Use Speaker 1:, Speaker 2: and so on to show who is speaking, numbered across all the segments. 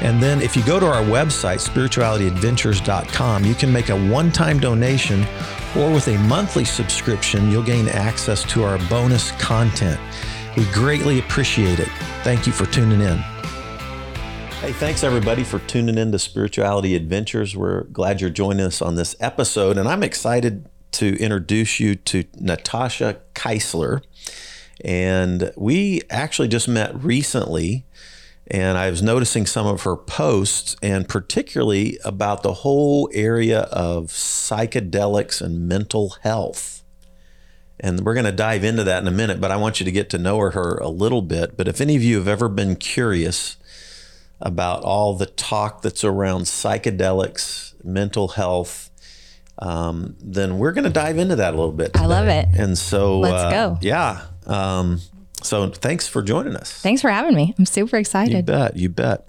Speaker 1: And then if you go to our website, spiritualityadventures.com, you can make a one time donation or with a monthly subscription, you'll gain access to our bonus content. We greatly appreciate it. Thank you for tuning in. Hey, thanks everybody for tuning in to Spirituality Adventures. We're glad you're joining us on this episode, and I'm excited to introduce you to Natasha Kisler. And we actually just met recently and I was noticing some of her posts, and particularly about the whole area of psychedelics and mental health. And we're going to dive into that in a minute, but I want you to get to know her a little bit. But if any of you have ever been curious about all the talk that's around psychedelics, mental health, um, then we're going to dive into that a little bit. Today.
Speaker 2: I love it.
Speaker 1: And so,
Speaker 2: let's uh, go.
Speaker 1: Yeah. Um, so thanks for joining us.
Speaker 2: Thanks for having me. I'm super excited.
Speaker 1: You bet. You bet.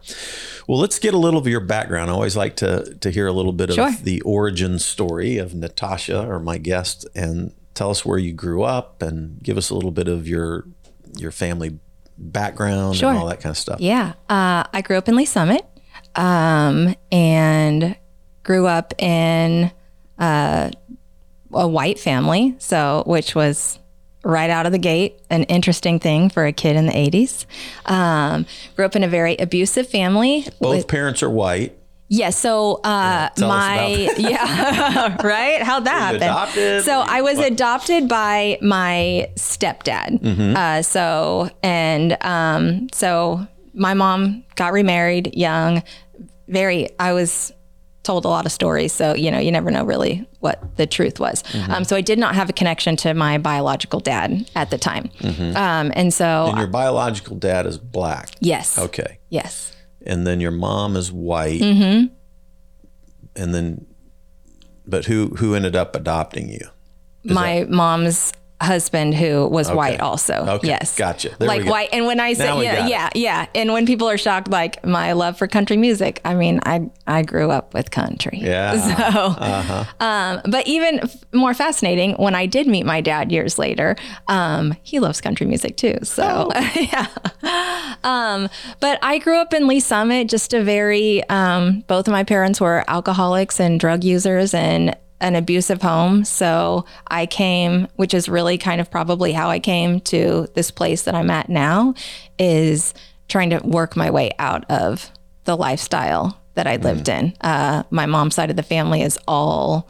Speaker 1: Well, let's get a little of your background. I always like to to hear a little bit
Speaker 2: sure.
Speaker 1: of the origin story of Natasha or my guest and tell us where you grew up and give us a little bit of your your family background
Speaker 2: sure.
Speaker 1: and all that kind of stuff.
Speaker 2: Yeah. Uh, I grew up in Lee Summit um, and grew up in uh, a white family, so which was right out of the gate, an interesting thing for a kid in the 80s. Um, grew up in a very abusive family.
Speaker 1: Both with, parents are white.
Speaker 2: Yeah, so uh, yeah, my yeah, right? How'd that happen?
Speaker 1: Adopted?
Speaker 2: So I was what? adopted by my stepdad. Mm-hmm. Uh, so and um, so my mom got remarried young. Very, I was told a lot of stories. So, you know, you never know really what the truth was. Mm-hmm. Um, so I did not have a connection to my biological dad at the time. Mm-hmm. Um, and so.
Speaker 1: And your biological dad is black?
Speaker 2: Yes.
Speaker 1: Okay.
Speaker 2: Yes.
Speaker 1: And then your mom is white.
Speaker 2: Mm-hmm.
Speaker 1: And then, but who, who ended up adopting you?
Speaker 2: Is my that- mom's husband who was okay. white also.
Speaker 1: Okay.
Speaker 2: Yes.
Speaker 1: Gotcha.
Speaker 2: There like white. And when I say yeah, yeah, it. yeah. And when people are shocked like my love for country music, I mean, I I grew up with country.
Speaker 1: Yeah.
Speaker 2: So uh-huh. um, but even more fascinating, when I did meet my dad years later, um, he loves country music too. So oh. yeah. Um, but I grew up in Lee Summit, just a very um, both of my parents were alcoholics and drug users and an abusive home. So I came, which is really kind of probably how I came to this place that I'm at now, is trying to work my way out of the lifestyle that I lived mm. in. Uh, my mom's side of the family is all,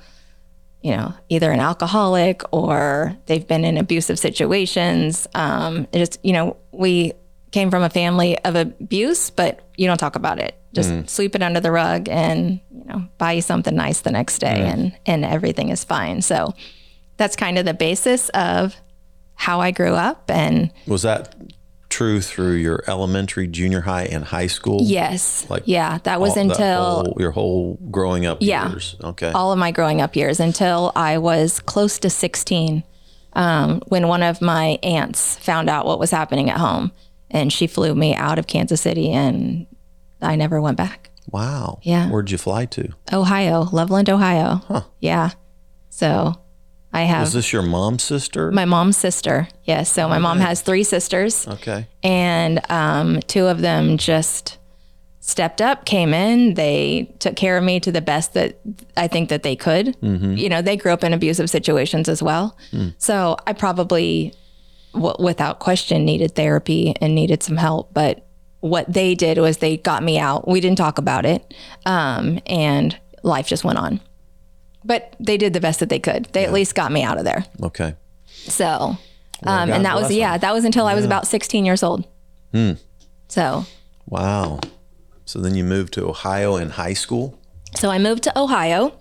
Speaker 2: you know, either an alcoholic or they've been in abusive situations. Um, just, you know, we came from a family of abuse, but you don't talk about it. Just mm. sweep it under the rug and, you know, buy you something nice the next day and and everything is fine. So that's kind of the basis of how I grew up and
Speaker 1: Was that true through your elementary, junior high and high school?
Speaker 2: Yes. Like Yeah, that was all, until
Speaker 1: whole, your whole growing up yeah, years. Okay.
Speaker 2: All of my growing up years until I was close to 16. Um, when one of my aunts found out what was happening at home and she flew me out of Kansas City and I never went back.
Speaker 1: Wow.
Speaker 2: Yeah.
Speaker 1: Where'd you fly to?
Speaker 2: Ohio, Loveland, Ohio.
Speaker 1: Huh.
Speaker 2: Yeah. So I have.
Speaker 1: Is this your mom's sister?
Speaker 2: My mom's sister. Yes. So my mom has three sisters.
Speaker 1: Okay.
Speaker 2: And um, two of them just stepped up, came in. They took care of me to the best that I think that they could. Mm-hmm. You know, they grew up in abusive situations as well. Mm. So I probably w- without question needed therapy and needed some help. But what they did was they got me out. We didn't talk about it, um, and life just went on. But they did the best that they could. They yeah. at least got me out of there.
Speaker 1: Okay.
Speaker 2: So, um, well, and that was yeah, that was until yeah. I was about 16 years old.
Speaker 1: Hmm.
Speaker 2: So.
Speaker 1: Wow. So then you moved to Ohio in high school.
Speaker 2: So I moved to Ohio,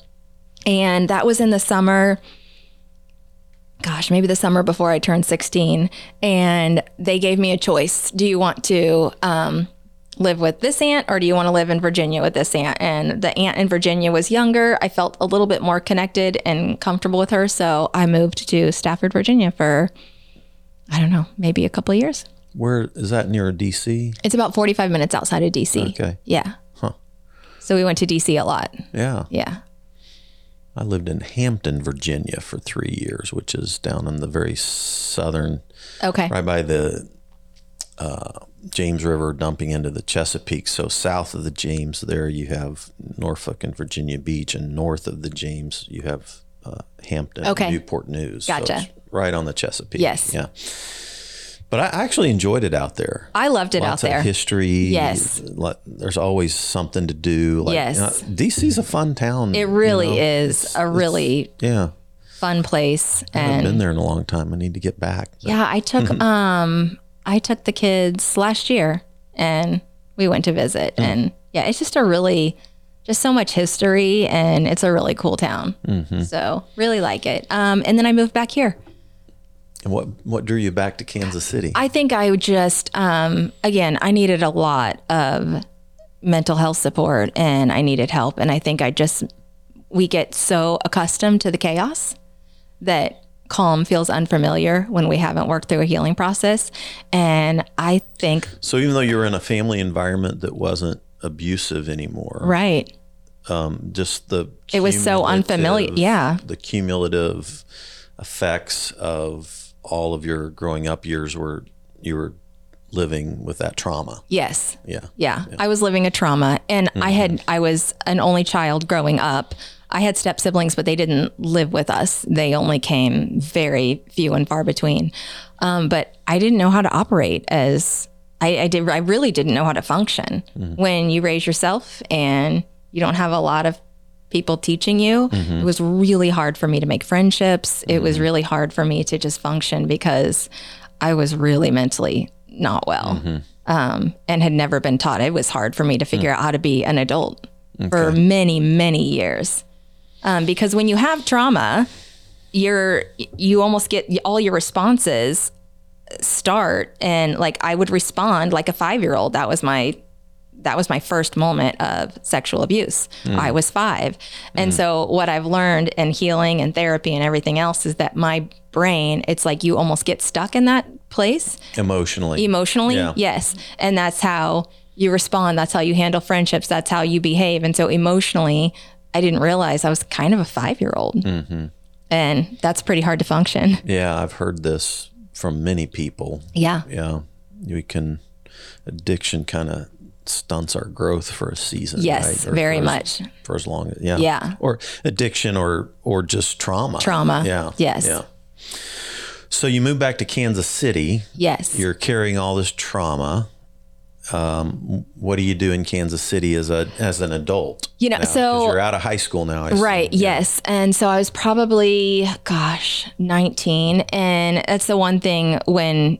Speaker 2: and that was in the summer gosh, maybe the summer before I turned 16. And they gave me a choice. Do you want to um, live with this aunt or do you want to live in Virginia with this aunt? And the aunt in Virginia was younger. I felt a little bit more connected and comfortable with her. So I moved to Stafford, Virginia for, I don't know, maybe a couple of years.
Speaker 1: Where is that near DC?
Speaker 2: It's about 45 minutes outside of DC.
Speaker 1: Okay.
Speaker 2: Yeah.
Speaker 1: Huh.
Speaker 2: So we went to DC a lot.
Speaker 1: Yeah.
Speaker 2: Yeah.
Speaker 1: I lived in Hampton, Virginia for three years, which is down in the very southern,
Speaker 2: Okay.
Speaker 1: right by the uh, James River dumping into the Chesapeake. So south of the James, there you have Norfolk and Virginia Beach, and north of the James, you have uh, Hampton,
Speaker 2: Okay.
Speaker 1: Newport News. So
Speaker 2: Gotcha.
Speaker 1: it's right on the Chesapeake.
Speaker 2: Yes.
Speaker 1: Yeah. But I actually enjoyed it out there.
Speaker 2: I loved it
Speaker 1: Lots
Speaker 2: out there.
Speaker 1: of history.
Speaker 2: Yes.
Speaker 1: There's always something to do. Like,
Speaker 2: Yes.
Speaker 1: you know, DC's a fun town.
Speaker 2: It really is a really
Speaker 1: Yeah.
Speaker 2: fun place.
Speaker 1: I haven't
Speaker 2: And
Speaker 1: been there in a long time. I need to get back.
Speaker 2: yeah, I took um I took the kids last year and we went to visit and yeah, it's just a really just so much history and it's a really cool town. So really like it. Um, and then I moved back here.
Speaker 1: And what what drew you back to Kansas City?
Speaker 2: I think I just, um, again, I needed a lot of mental health support and I needed help. And I think I just, we get so accustomed to the chaos that calm feels unfamiliar when we haven't worked through a healing process. And I think,
Speaker 1: so even though you were in a family environment that wasn't abusive anymore,
Speaker 2: right.
Speaker 1: just the
Speaker 2: It was so unfamiliar. Yeah.
Speaker 1: the cumulative effects of all of your growing up years were you were living with that trauma.
Speaker 2: Yes.
Speaker 1: Yeah.
Speaker 2: Yeah, I was living a trauma and I
Speaker 1: Mm-hmm.
Speaker 2: had I was an only child growing up. I had step siblings, but they didn't live with us. They only came very few and far between. Um, but I didn't know how to operate as I, I did. I really didn't know how to function
Speaker 1: Mm-hmm.
Speaker 2: when you raise yourself and you don't have a lot of people teaching you. It was really hard for me to make friendships. It was really hard for me to just function because I was really mentally not well um, and had never been taught. It was hard for me to figure out how to be an adult for many, many years. Um, because when you have trauma, you're you almost get all your responses start and like I would respond like a five year old. That was my that was my first moment of sexual abuse. I was five. And so what I've learned in healing and therapy and everything else is that my brain, it's like you almost get stuck in that place
Speaker 1: Emotionally.
Speaker 2: emotionally
Speaker 1: Yeah.
Speaker 2: yes and that's how you respond that's how you handle friendships that's how you behave and so emotionally i didn't realize i was kind of a five year old
Speaker 1: Mm-hmm.
Speaker 2: and that's pretty hard to function
Speaker 1: yeah, I've heard this from many people.
Speaker 2: yeah
Speaker 1: Yeah. We can addiction kind of stunts our growth for a season.
Speaker 2: yes
Speaker 1: right?
Speaker 2: Very
Speaker 1: for as-
Speaker 2: much
Speaker 1: for as long as yeah
Speaker 2: Yeah.
Speaker 1: or addiction or or just trauma
Speaker 2: Trauma.
Speaker 1: yeah
Speaker 2: Yes.
Speaker 1: yeah so you move back to Kansas City
Speaker 2: yes
Speaker 1: you're carrying all this trauma um, what do you do in Kansas City as a as an adult
Speaker 2: You know,
Speaker 1: now?
Speaker 2: so-
Speaker 1: you're out of high school now I assume.
Speaker 2: Right, yes. And so I was probably, gosh, 19. And that's the one thing when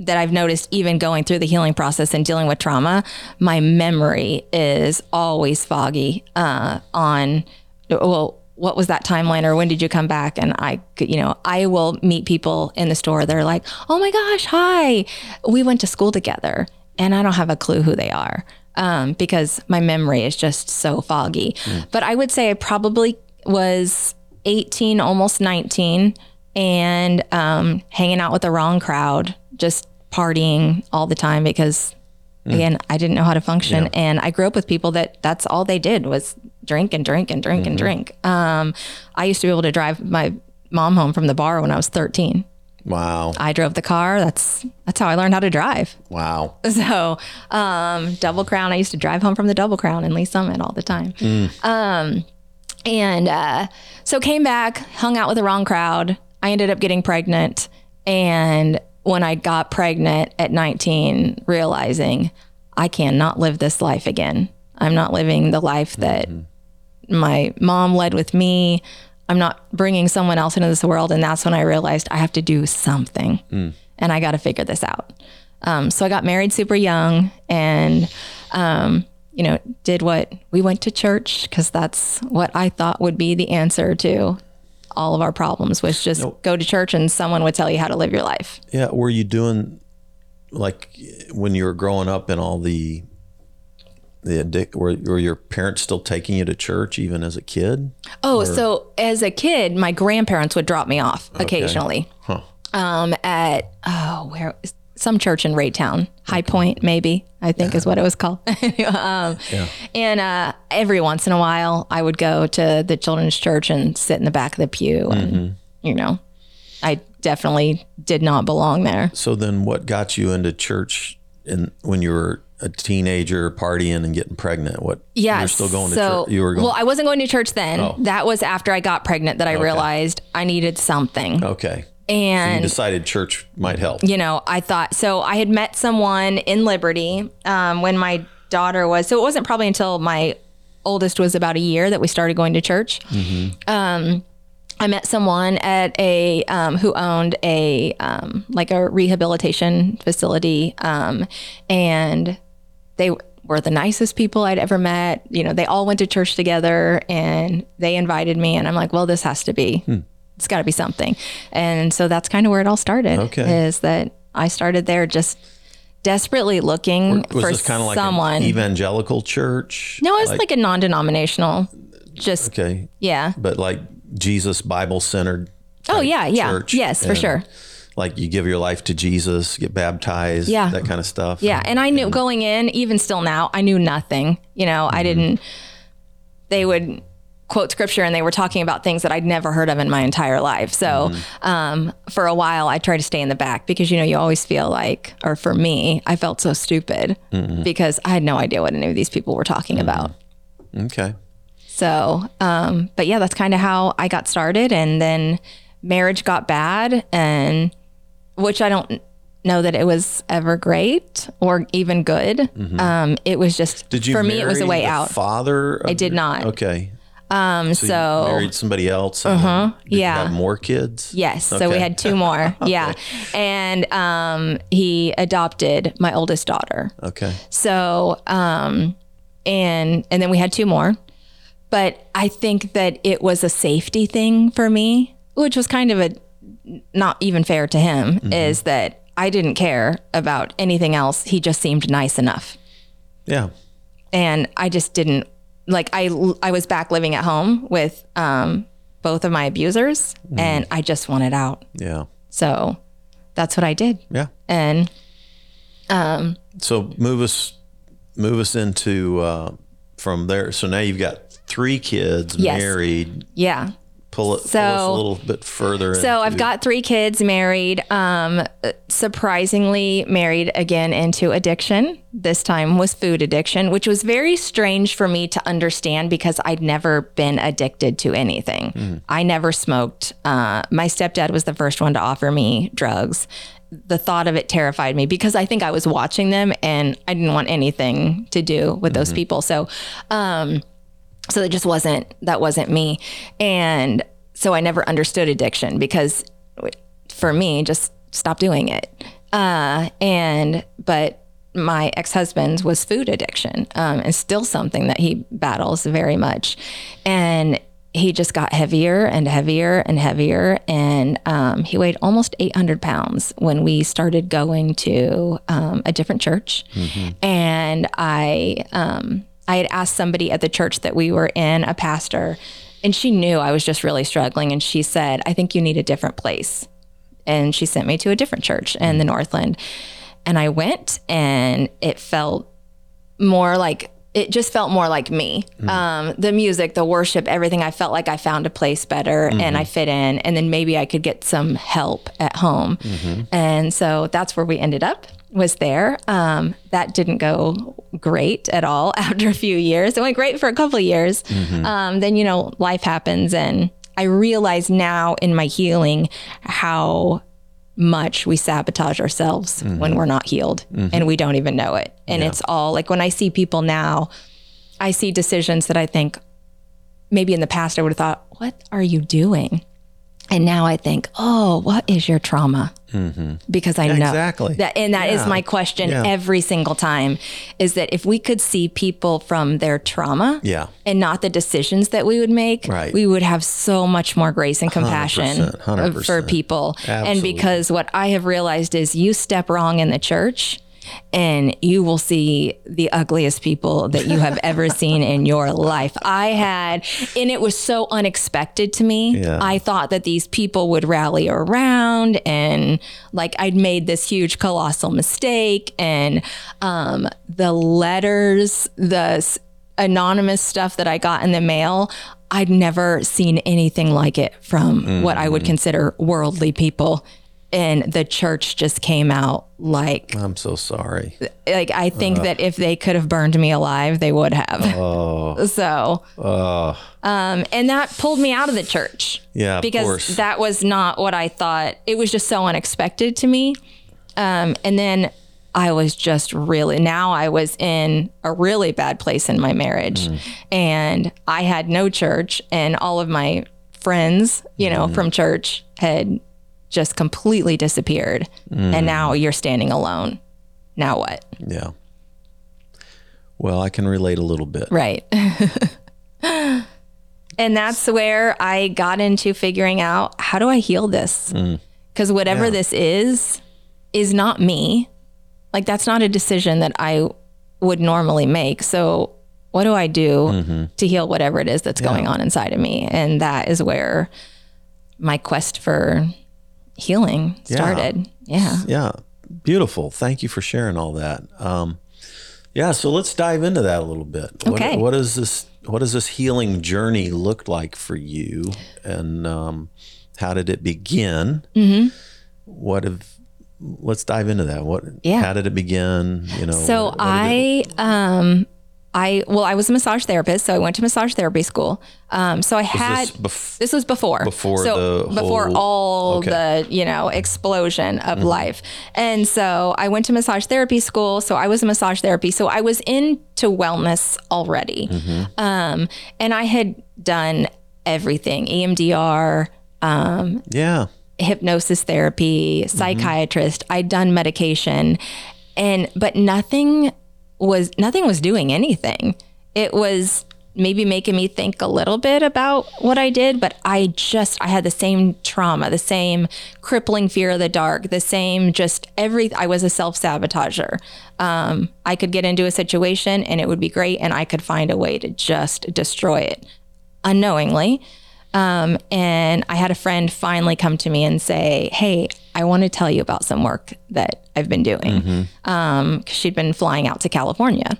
Speaker 2: that I've noticed, even going through the healing process and dealing with trauma, my memory is always foggy uh, on, well, what was that timeline or when did you come back? And I you know, I will meet people in the store. They're like, oh my gosh, hi. We went to school together and I don't have a clue who they are um, because my memory is just so foggy. But I would say I probably was 18, almost 19, and um, hanging out with the wrong crowd, just partying all the time because. Again, I didn't know how to function, and I grew up with people that that's all they did was drink and drink and drink and drink. Um, I used to be able to drive my mom home from the bar when I was 13.
Speaker 1: wow
Speaker 2: I drove the car. That's that's how I learned how to drive.
Speaker 1: wow
Speaker 2: So, um, Double Crown. I used to drive home from the Double Crown in Lee Summit all the time. Um, and uh, so came back, hung out with the wrong crowd. I ended up getting pregnant, and when I got pregnant at 19, realizing I cannot live this life again. I'm not living the life that my mom led with me. I'm not bringing someone else into this world. And that's when I realized I have to do something and I got to figure this out. Um, so I got married super young and, um, you know, did what we went to church because that's what I thought would be the answer to all of our problems was just go to church and someone would tell you how to live your life.
Speaker 1: yeah were you doing like when you were growing up in all the the addict were, were your parents still taking you to church even as a kid?
Speaker 2: Oh, so as a kid, my grandparents would drop me off occasionally.
Speaker 1: Huh.
Speaker 2: Um, at oh, where some church in Raytown, High Point, maybe I think is what it was called. um, And uh, every once in a while, I would go to the children's church and sit in the back of the pew, and you know, I definitely did not belong there.
Speaker 1: So then, what got you into church? And when you were a teenager, partying and getting pregnant, what?
Speaker 2: Yeah,
Speaker 1: you were still going to
Speaker 2: so,
Speaker 1: church. You were going.
Speaker 2: Well, I wasn't going to church then.
Speaker 1: Oh.
Speaker 2: That was after I got pregnant that I realized I needed something.
Speaker 1: okay. You
Speaker 2: And
Speaker 1: decided church might help.
Speaker 2: you know, I thought so. I had met someone in Liberty um, when my daughter was. So it wasn't probably until my oldest was about a year that we started going to church. Um, I met someone at a um, who owned a um, like a rehabilitation facility, um, and they were the nicest people I'd ever met. You know, they all went to church together, and they invited me, and I'm like, well, this has to be. It's got to be something, and so that's kind of where it all started.
Speaker 1: Okay.
Speaker 2: is that I started there just desperately looking
Speaker 1: Was
Speaker 2: for
Speaker 1: this kind of like
Speaker 2: someone.
Speaker 1: an evangelical church?
Speaker 2: no, it's like, a non-denominational. Just
Speaker 1: okay,
Speaker 2: yeah.
Speaker 1: but like Jesus Bible centered.
Speaker 2: Oh yeah, yeah.
Speaker 1: church
Speaker 2: Yes, for sure.
Speaker 1: Like you give your life to Jesus, get baptized,
Speaker 2: Yeah.
Speaker 1: that kind of stuff.
Speaker 2: Yeah, and I knew going in, even still now, I knew nothing. You know, I mm-hmm. didn't. They would quote scripture, and they were talking about things that I'd never heard of in my entire life. So, um, for a while, I tried to stay in the back because you know you always feel like, or for me, I felt so stupid because I had no idea what any of these people were talking about.
Speaker 1: Okay.
Speaker 2: So, um, but yeah, that's kind of how I got started. And then marriage got bad, and which I don't know that it was ever great or even good. Um, it was just,
Speaker 1: Mm-hmm. Did you
Speaker 2: for me, it was a way out.
Speaker 1: Father. I
Speaker 2: did not.
Speaker 1: Okay.
Speaker 2: Um,
Speaker 1: So,
Speaker 2: so,
Speaker 1: married somebody else. Uh-huh.
Speaker 2: Yeah.
Speaker 1: Have more kids.
Speaker 2: yes, so we had two more. Yeah. And um, he adopted my oldest daughter.
Speaker 1: Okay.
Speaker 2: So, um, and and then we had two more, but I think that it was a safety thing for me, which was kind of a not even fair to him. Is that I didn't care about anything else. He just seemed nice enough,
Speaker 1: Yeah.
Speaker 2: and I just didn't like. I I was back living at home with um, both of my abusers, and I just wanted out.
Speaker 1: Yeah.
Speaker 2: So that's what I did,
Speaker 1: Yeah.
Speaker 2: and um.
Speaker 1: So move us, move us into uh, from there. So now you've got three kids,
Speaker 2: Yes.
Speaker 1: married.
Speaker 2: yeah.
Speaker 1: Pull it. pull us
Speaker 2: So-
Speaker 1: a little bit further.
Speaker 2: So I've got three kids married, um, surprisingly married again into addiction. This time was food addiction, which was very strange for me to understand because I'd never been addicted to anything. I never smoked. Uh, my stepdad was the first one to offer me drugs. The thought of it terrified me because I think I was watching them and I didn't want anything to do with those people. So, um, so it just wasn't that wasn't me. And so i never understood addiction because for me just stop doing it. Uh, and but my ex-husband was food addiction um, and still something that he battles very much. And he just got heavier and heavier and heavier. And um, he weighed almost 800 pounds when we started going to um, a different church. And i um, I had asked somebody at the church that we were in, a pastor, and she knew I was just really struggling. And she said, I think you need a different place. And she sent me to a different church in the Northland. And I went, and it felt more like, it just felt more like me. Mm-hmm. Um, the music, the worship, everything. I felt like I found a place better and I mm-hmm. fit in. And then maybe I could get some help at home. Mm-hmm. And so that's where we ended up was there. Um, that didn't go great at all after a few years. It went great for a couple of years. Um, then, you know, life happens. And I realize now in my healing how much we sabotage ourselves when we're not healed and we don't even know it. And it's all like when I see people now, I see decisions that I think maybe in the past I would have thought, what are you doing? And now I think, oh, what is your trauma? Because I know
Speaker 1: exactly.
Speaker 2: that, and that is
Speaker 1: Yeah.
Speaker 2: my question
Speaker 1: Yeah.
Speaker 2: every single time: is that if we could see people from their trauma,
Speaker 1: Yeah.
Speaker 2: and not the decisions that we would make,
Speaker 1: Right.
Speaker 2: we would have so much more grace and compassion
Speaker 1: 100%,
Speaker 2: for people. And because what I have realized is, you step wrong in the church, and you will see the ugliest people that you have ever seen in your life. I had, and it was so unexpected to me.
Speaker 1: Yeah.
Speaker 2: I thought that these people would rally around and like I'd made this huge colossal mistake and um, the letters, the s- anonymous stuff that I got in the mail, I'd never seen anything like it from what I would consider worldly people. And the church just came out like
Speaker 1: I'm so sorry.
Speaker 2: like I think that if they could have burned me alive, they would have. Oh. So, Oh. um, and that pulled me out of the church.
Speaker 1: Yeah,
Speaker 2: because that was not what I thought. It was just so unexpected to me. Um, and then I was just really now I was in a really bad place in my marriage,
Speaker 1: Mm.
Speaker 2: and I had no church, and all of my friends, you know,
Speaker 1: Mm-hmm.
Speaker 2: from church had just completely disappeared,
Speaker 1: Mm.
Speaker 2: and now you're standing alone. Now what?
Speaker 1: Yeah. Well, I can relate a little bit.
Speaker 2: Right. and that's where I got into figuring out how do I heal this? Because whatever
Speaker 1: Yeah.
Speaker 2: this is, is not me. Like, that's not a decision that I would normally make. So, what do I do to heal whatever it is that's going on inside of me? And that is where my quest for healing started. Yeah.
Speaker 1: Yeah. Beautiful. Thank you for sharing all that. Um, yeah. So let's dive into that a little bit. What,
Speaker 2: Okay.
Speaker 1: What does this What does this healing journey look like for you, and um, how did it begin? Mm-hmm. What have Let's dive into that. What?
Speaker 2: Yeah.
Speaker 1: How did it begin? You know.
Speaker 2: So
Speaker 1: what- what it-
Speaker 2: I, um, I well, I was a massage therapist, so I went to massage therapy school. Um, so I had
Speaker 1: this bef-
Speaker 2: this was before
Speaker 1: Before
Speaker 2: so
Speaker 1: the
Speaker 2: before
Speaker 1: whole-
Speaker 2: all
Speaker 1: okay.
Speaker 2: the you know explosion of life, and so I went to massage therapy school. So I was a massage therapy, so I was into wellness already, um, and I had done everything EMDR. Um,
Speaker 1: yeah.
Speaker 2: hypnosis therapy, psychiatrist. I'd done medication and but nothing was nothing was doing anything. It was maybe making me think a little bit about what I did, but I just I had the same trauma, the same crippling fear of the dark, the same just every I was a self-sabotager. Um, I could get into a situation and it would be great and I could find a way to just destroy it unknowingly. Um, and I had a friend finally come to me and say, Hey, I want to tell you about some work that I've been doing. Um, 'cause she'd been flying out to California.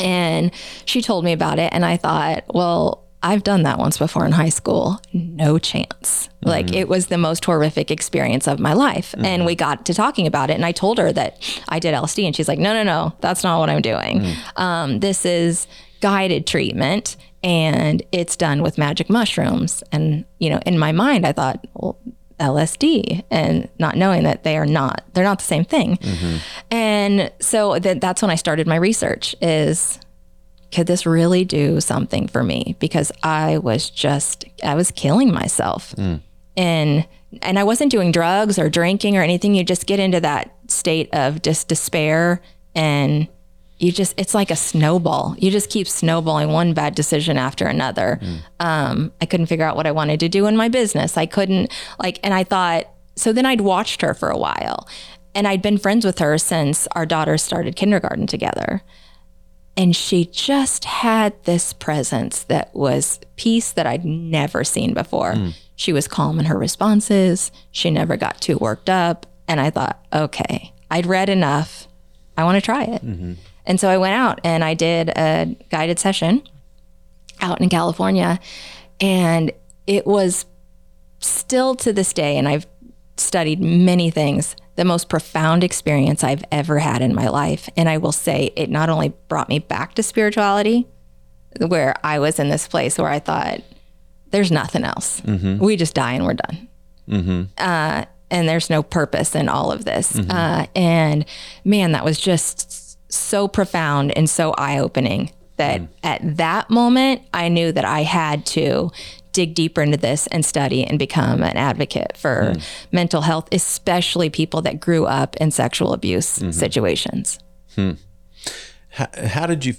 Speaker 2: And she told me about it. And I thought, well, I've done that once before in high school. No chance. Like it was the most horrific experience of my life. And we got to talking about it. And I told her that I did LSD. And she's like, no, no, no, that's not what I'm doing. Um, this is guided treatment and it's done with magic mushrooms. And, you know, in my mind, I thought, well, LSD and not knowing that they are not, they're not the same thing. Mm-hmm. And so that that's when I started my research is could this really do something for me? Because I was just, I was killing myself. Mm. And, and I wasn't doing drugs or drinking or anything. You just get into that state of just despair and you just, it's like a snowball. You just keep snowballing one bad decision after another. Mm. Um, I couldn't figure out what I wanted to do in my business. I couldn't like, and I thought, so then I'd watched her for a while and I'd been friends with her since our daughters started kindergarten together and she just had this presence that was peace that I'd never seen before. Mm. She was calm in her responses. She never got too worked up. And I thought, okay, I'd read enough. I want to try it. Mm-hmm. And so I went out and I did a guided session out in California. And it was still to this day, and I've studied many things, the most profound experience I've ever had in my life. And I will say it not only brought me back to spirituality, where I was in this place where I thought, there's nothing else. We just die and we're done. Uh, and there's no purpose in all of this. Uh, and man, that was just so profound and so eye opening that hmm. at that moment, I knew that I had to dig deeper into this and study and become an advocate for hmm. mental health, especially people that grew up in sexual abuse mm-hmm. situations. Hmm.
Speaker 1: How, how did you?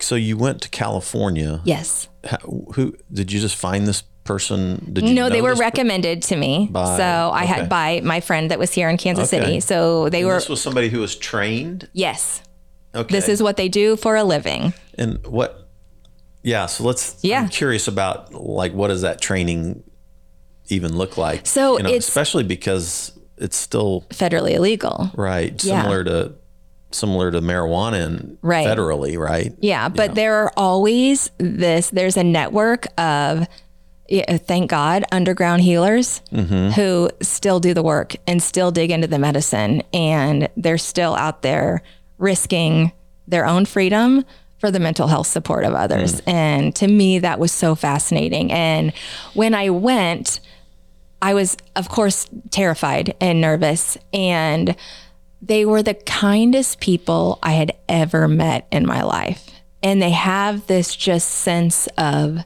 Speaker 1: So you went to California.
Speaker 2: Yes.
Speaker 1: How, who did you just find this person? Did you
Speaker 2: No, they were
Speaker 1: this per-
Speaker 2: recommended to me.
Speaker 1: By-
Speaker 2: so I
Speaker 1: okay.
Speaker 2: had by my friend that was here in Kansas
Speaker 1: Okay.
Speaker 2: City. So they
Speaker 1: and
Speaker 2: were
Speaker 1: This was somebody who was trained.
Speaker 2: yes.
Speaker 1: Okay.
Speaker 2: This is what they do for a living.
Speaker 1: and what? Yeah. So let's.
Speaker 2: Yeah.
Speaker 1: I'm curious about like what does that training even look like?
Speaker 2: So
Speaker 1: you know,
Speaker 2: it's-
Speaker 1: especially because it's still
Speaker 2: Federally illegal.
Speaker 1: right
Speaker 2: Yeah.
Speaker 1: similar to similar to marijuana and
Speaker 2: Right.
Speaker 1: federally, right?
Speaker 2: Yeah, but there are always this. There's a network of, uh, thank God, underground healers mm-hmm. who still do the work and still dig into the medicine, and they're still out there risking their own freedom for the mental health support of others. Mm. And to me, that was so fascinating. And when I went, I was, of course, terrified and nervous. And they were the kindest people I had ever met in my life. And they have this just sense of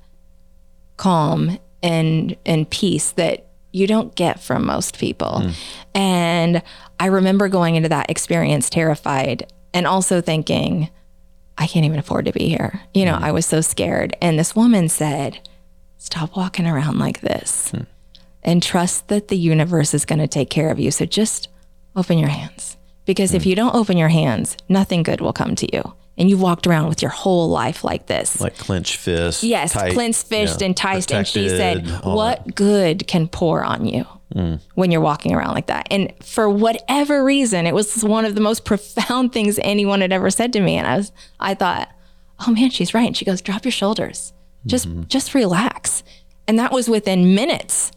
Speaker 2: calm and and peace that you don't get from most people. Mm. And I remember going into that experience terrified and also thinking, I can't even afford to be here. You know, mm-hmm. I was so scared. And this woman said, Stop walking around like this hmm. and trust that the universe is going to take care of you. So just open your hands. Because if hmm. you don't open your hands, nothing good will come to you. And you've walked around with your whole life like this.
Speaker 1: Like clenched fist.
Speaker 2: yes,
Speaker 1: tight,
Speaker 2: clenched fist,
Speaker 1: yeah,
Speaker 2: enticed. And she said, What good can pour on you when you're walking around like that? And for whatever reason, it was one of the most profound things anyone had ever said to me. And I was, I thought, oh man, she's right. And she goes, drop your shoulders. Just, mm-hmm. just relax. And that was within minutes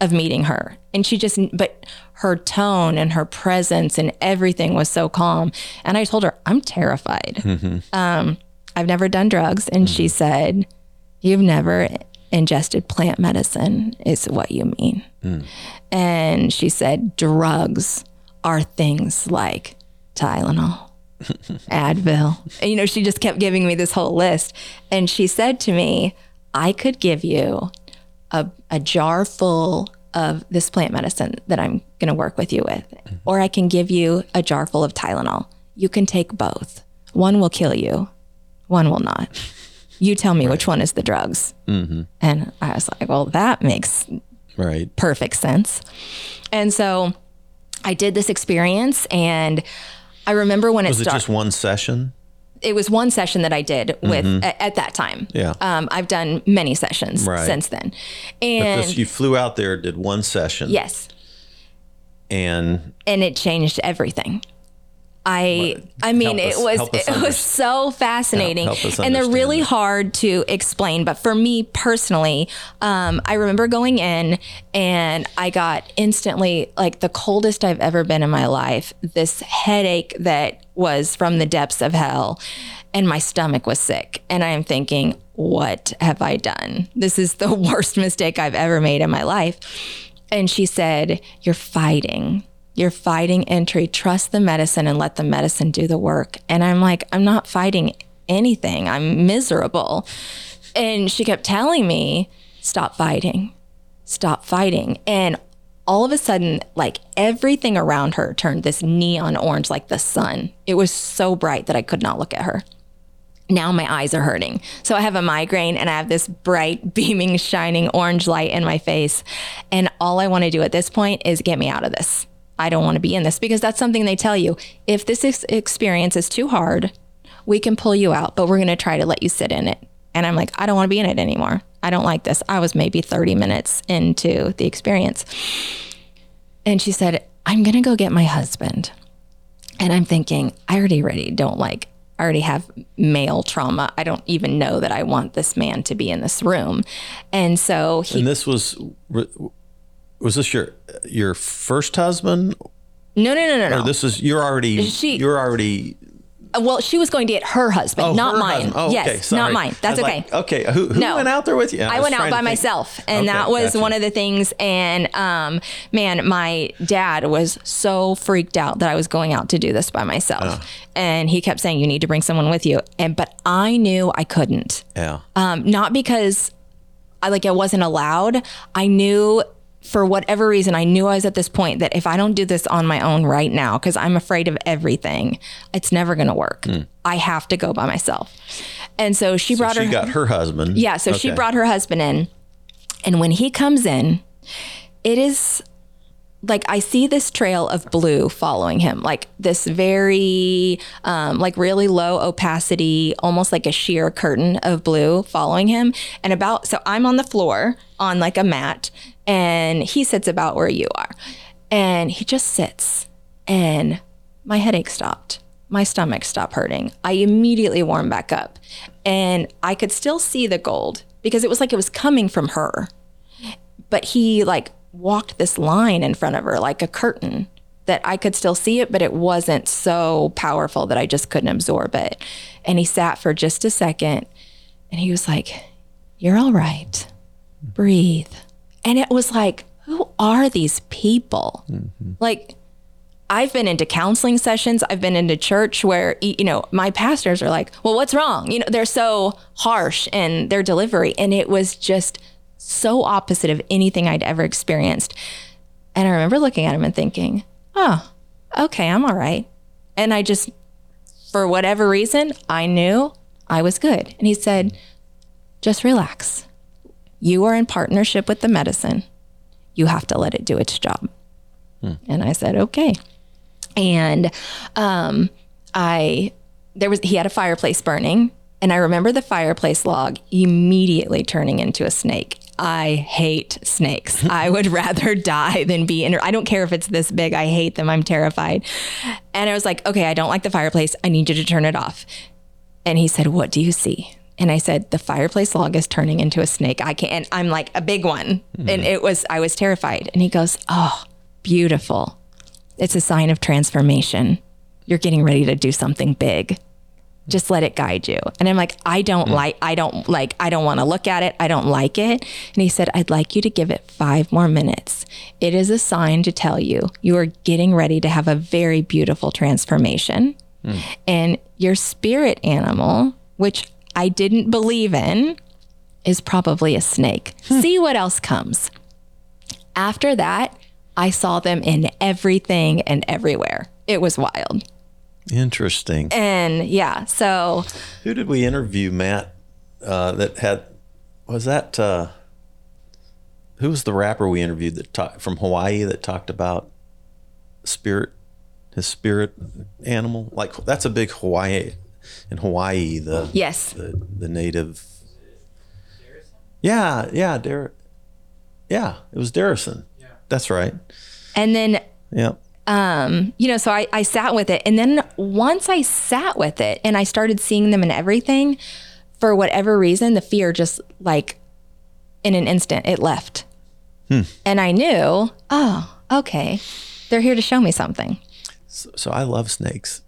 Speaker 2: of meeting her. And she just, but her tone and her presence and everything was so calm. And I told her, I'm terrified. Mm-hmm. Um, I've never done drugs. And she mm-hmm. said, You've never ingested plant medicine, is what you mean. Mm. And she said, Drugs are things like Tylenol. Advil. And, you know, she just kept giving me this whole list. And she said to me, I could give you a, a jar full of this plant medicine that I'm going to work with you with, mm-hmm. or I can give you a jar full of Tylenol. You can take both. One will kill you, one will not. You tell me which one is the drugs. And I was like, well, that makes
Speaker 1: Right.
Speaker 2: perfect sense. And so I did this experience and I remember when it
Speaker 1: Was it just one session?
Speaker 2: it was one session that I did with at, at that time.
Speaker 1: Mm-hmm. Yeah.
Speaker 2: Um, I've done many sessions
Speaker 1: Right.
Speaker 2: since then. And
Speaker 1: This, you flew out there, did one session,
Speaker 2: yes,
Speaker 1: and
Speaker 2: and it changed everything. I I mean
Speaker 1: us-
Speaker 2: it was it
Speaker 1: under-
Speaker 2: was so fascinating
Speaker 1: Help us
Speaker 2: and they're really
Speaker 1: it.
Speaker 2: hard to explain but for me personally um, I remember going in and I got instantly like the coldest I've ever been in my life this headache that was from the depths of hell and my stomach was sick. And I am thinking what have I done? This is the worst mistake I've ever made in my life. And she said, You're fighting. You're fighting entry. Trust the medicine and let the medicine do the work. And I'm like, I'm not fighting anything. I'm miserable. And she kept telling me, Stop fighting. Stop fighting. And all of a sudden, like everything around her turned this neon orange, like the sun. It was so bright that I could not look at her now my eyes are hurting. So I have a migraine and I have this bright, beaming, shining orange light in my face. And all I want to do at this point is get me out of this. I don't want to be in this because that's something they tell you. If this ex- experience is too hard, we can pull you out, but we're going to try to let you sit in it. And I'm like, I don't want to be in it anymore. I don't like this. I was maybe 30 minutes into the experience. And she said, I'm going to go get my husband. And I'm thinking, I already already don't like, I already have male trauma. I don't even know that I want this man to be in this room. And so he,
Speaker 1: and this was was this your your first husband,
Speaker 2: no, no, no, no,
Speaker 1: or
Speaker 2: no.
Speaker 1: this is you're already
Speaker 2: She-
Speaker 1: you're already
Speaker 2: well, she was going to get her husband,
Speaker 1: oh,
Speaker 2: not
Speaker 1: her
Speaker 2: mine.
Speaker 1: husband. Oh,
Speaker 2: yes,
Speaker 1: okay, sorry.
Speaker 2: not mine. That's okay.
Speaker 1: like, okay, who, who
Speaker 2: No.
Speaker 1: went out there with you?
Speaker 2: I
Speaker 1: was
Speaker 2: went out by myself, and
Speaker 1: Okay,
Speaker 2: that was
Speaker 1: gotcha.
Speaker 2: one of the things. And um, man, my dad was so freaked out that I was going out to do this by myself, and he kept saying, "You need to bring someone with you." And but I knew I couldn't.
Speaker 1: Yeah.
Speaker 2: um, not because I like I wasn't allowed. I knew for whatever reason, I knew I was at this point that if I don't do this on my own right now, because I'm afraid of everything, it's never going to work. I have to go by myself. And so she brought
Speaker 1: she
Speaker 2: her.
Speaker 1: got her husband.
Speaker 2: Yeah, so she brought her husband in. And when he comes in, it is like I see this trail of blue following him, like this very, um, like really low opacity, almost like a sheer curtain of blue following him. And about, so I'm on the floor on like a mat, and he sits about where you are. And he just sits, and my headache stopped. My stomach stopped hurting. I immediately warmed back up, and I could still see the gold because it was like it was coming from her. But he like walked this line in front of her like a curtain that I could still see it, but it wasn't so powerful that I just couldn't absorb it. And he sat for just a second and he was like, You're all right. Breathe. And it was like, Who are these people? Mm-hmm. Like, I've been into counseling sessions. I've been into church where, you know, my pastors are like, well, what's wrong? You know, they're so harsh in their delivery. And it was just so opposite of anything I'd ever experienced. And I remember looking at him and thinking, oh, okay, I'm all right. And I just, for whatever reason, I knew I was good. And he said, just relax. You are in partnership with the medicine. You have to let it do its job. Hmm. And I said, okay. And um, I, there was, he had a fireplace burning. And I remember the fireplace log immediately turning into a snake. I hate snakes. I would rather die than be in. I don't care if it's this big. I hate them. I'm terrified. And I was like, okay, I don't like the fireplace. I need you to turn it off. And he said, what do you see? And I said, the fireplace log is turning into a snake. I can't. And I'm like a big one. Mm. And it was, I was terrified. And he goes, oh, beautiful. It's a sign of transformation. You're getting ready to do something big just let it guide you. And I'm like, I don't mm. like, I don't like, I don't want to look at it. I don't like it. And he said, I'd like you to give it five more minutes. It is a sign to tell you you are getting ready to have a very beautiful transformation. Mm. And your spirit animal, which I didn't believe in, is probably a snake. Hmm. See what else comes. After that, I saw them in everything and everywhere. It was wild.
Speaker 1: Interesting.
Speaker 2: And yeah, so
Speaker 1: who did we interview, Matt? Uh, that had was that uh, who was the rapper we interviewed that from Hawaii that talked about spirit, his spirit animal? Like that's a big Hawaii in Hawaii. The
Speaker 2: yes,
Speaker 1: the, the native. Yeah, yeah, Dar- Yeah, it was Darrison. Yeah, that's right.
Speaker 2: And then
Speaker 1: yeah
Speaker 2: um, you know, so I, I sat with it. And then once I sat with it and I started seeing them in everything, for whatever reason, the fear just like in an instant, it left. Hmm. And I knew, oh, okay, they're here to show me something.
Speaker 1: So, so I love snakes.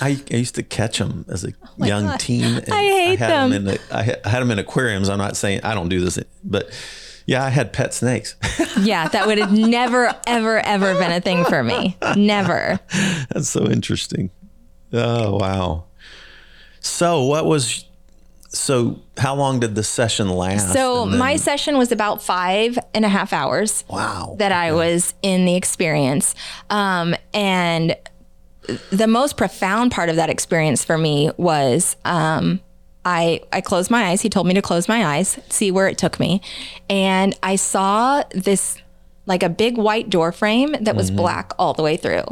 Speaker 1: I, I, used to catch them as a oh young God. teen.
Speaker 2: I hate
Speaker 1: I
Speaker 2: had them.
Speaker 1: them in the, I had them in aquariums. I'm not saying I don't do this, but yeah, I had pet snakes.
Speaker 2: yeah, that would have never, ever, ever been a thing for me. Never.
Speaker 1: That's so interesting. Oh, wow. So, what was, so how long did the session last?
Speaker 2: So, then, my session was about five and a half hours.
Speaker 1: Wow.
Speaker 2: That I was in the experience. Um, and the most profound part of that experience for me was um, I, I closed my eyes. He told me to close my eyes, see where it took me. And I saw this like a big white door frame that was mm-hmm. black all the way through.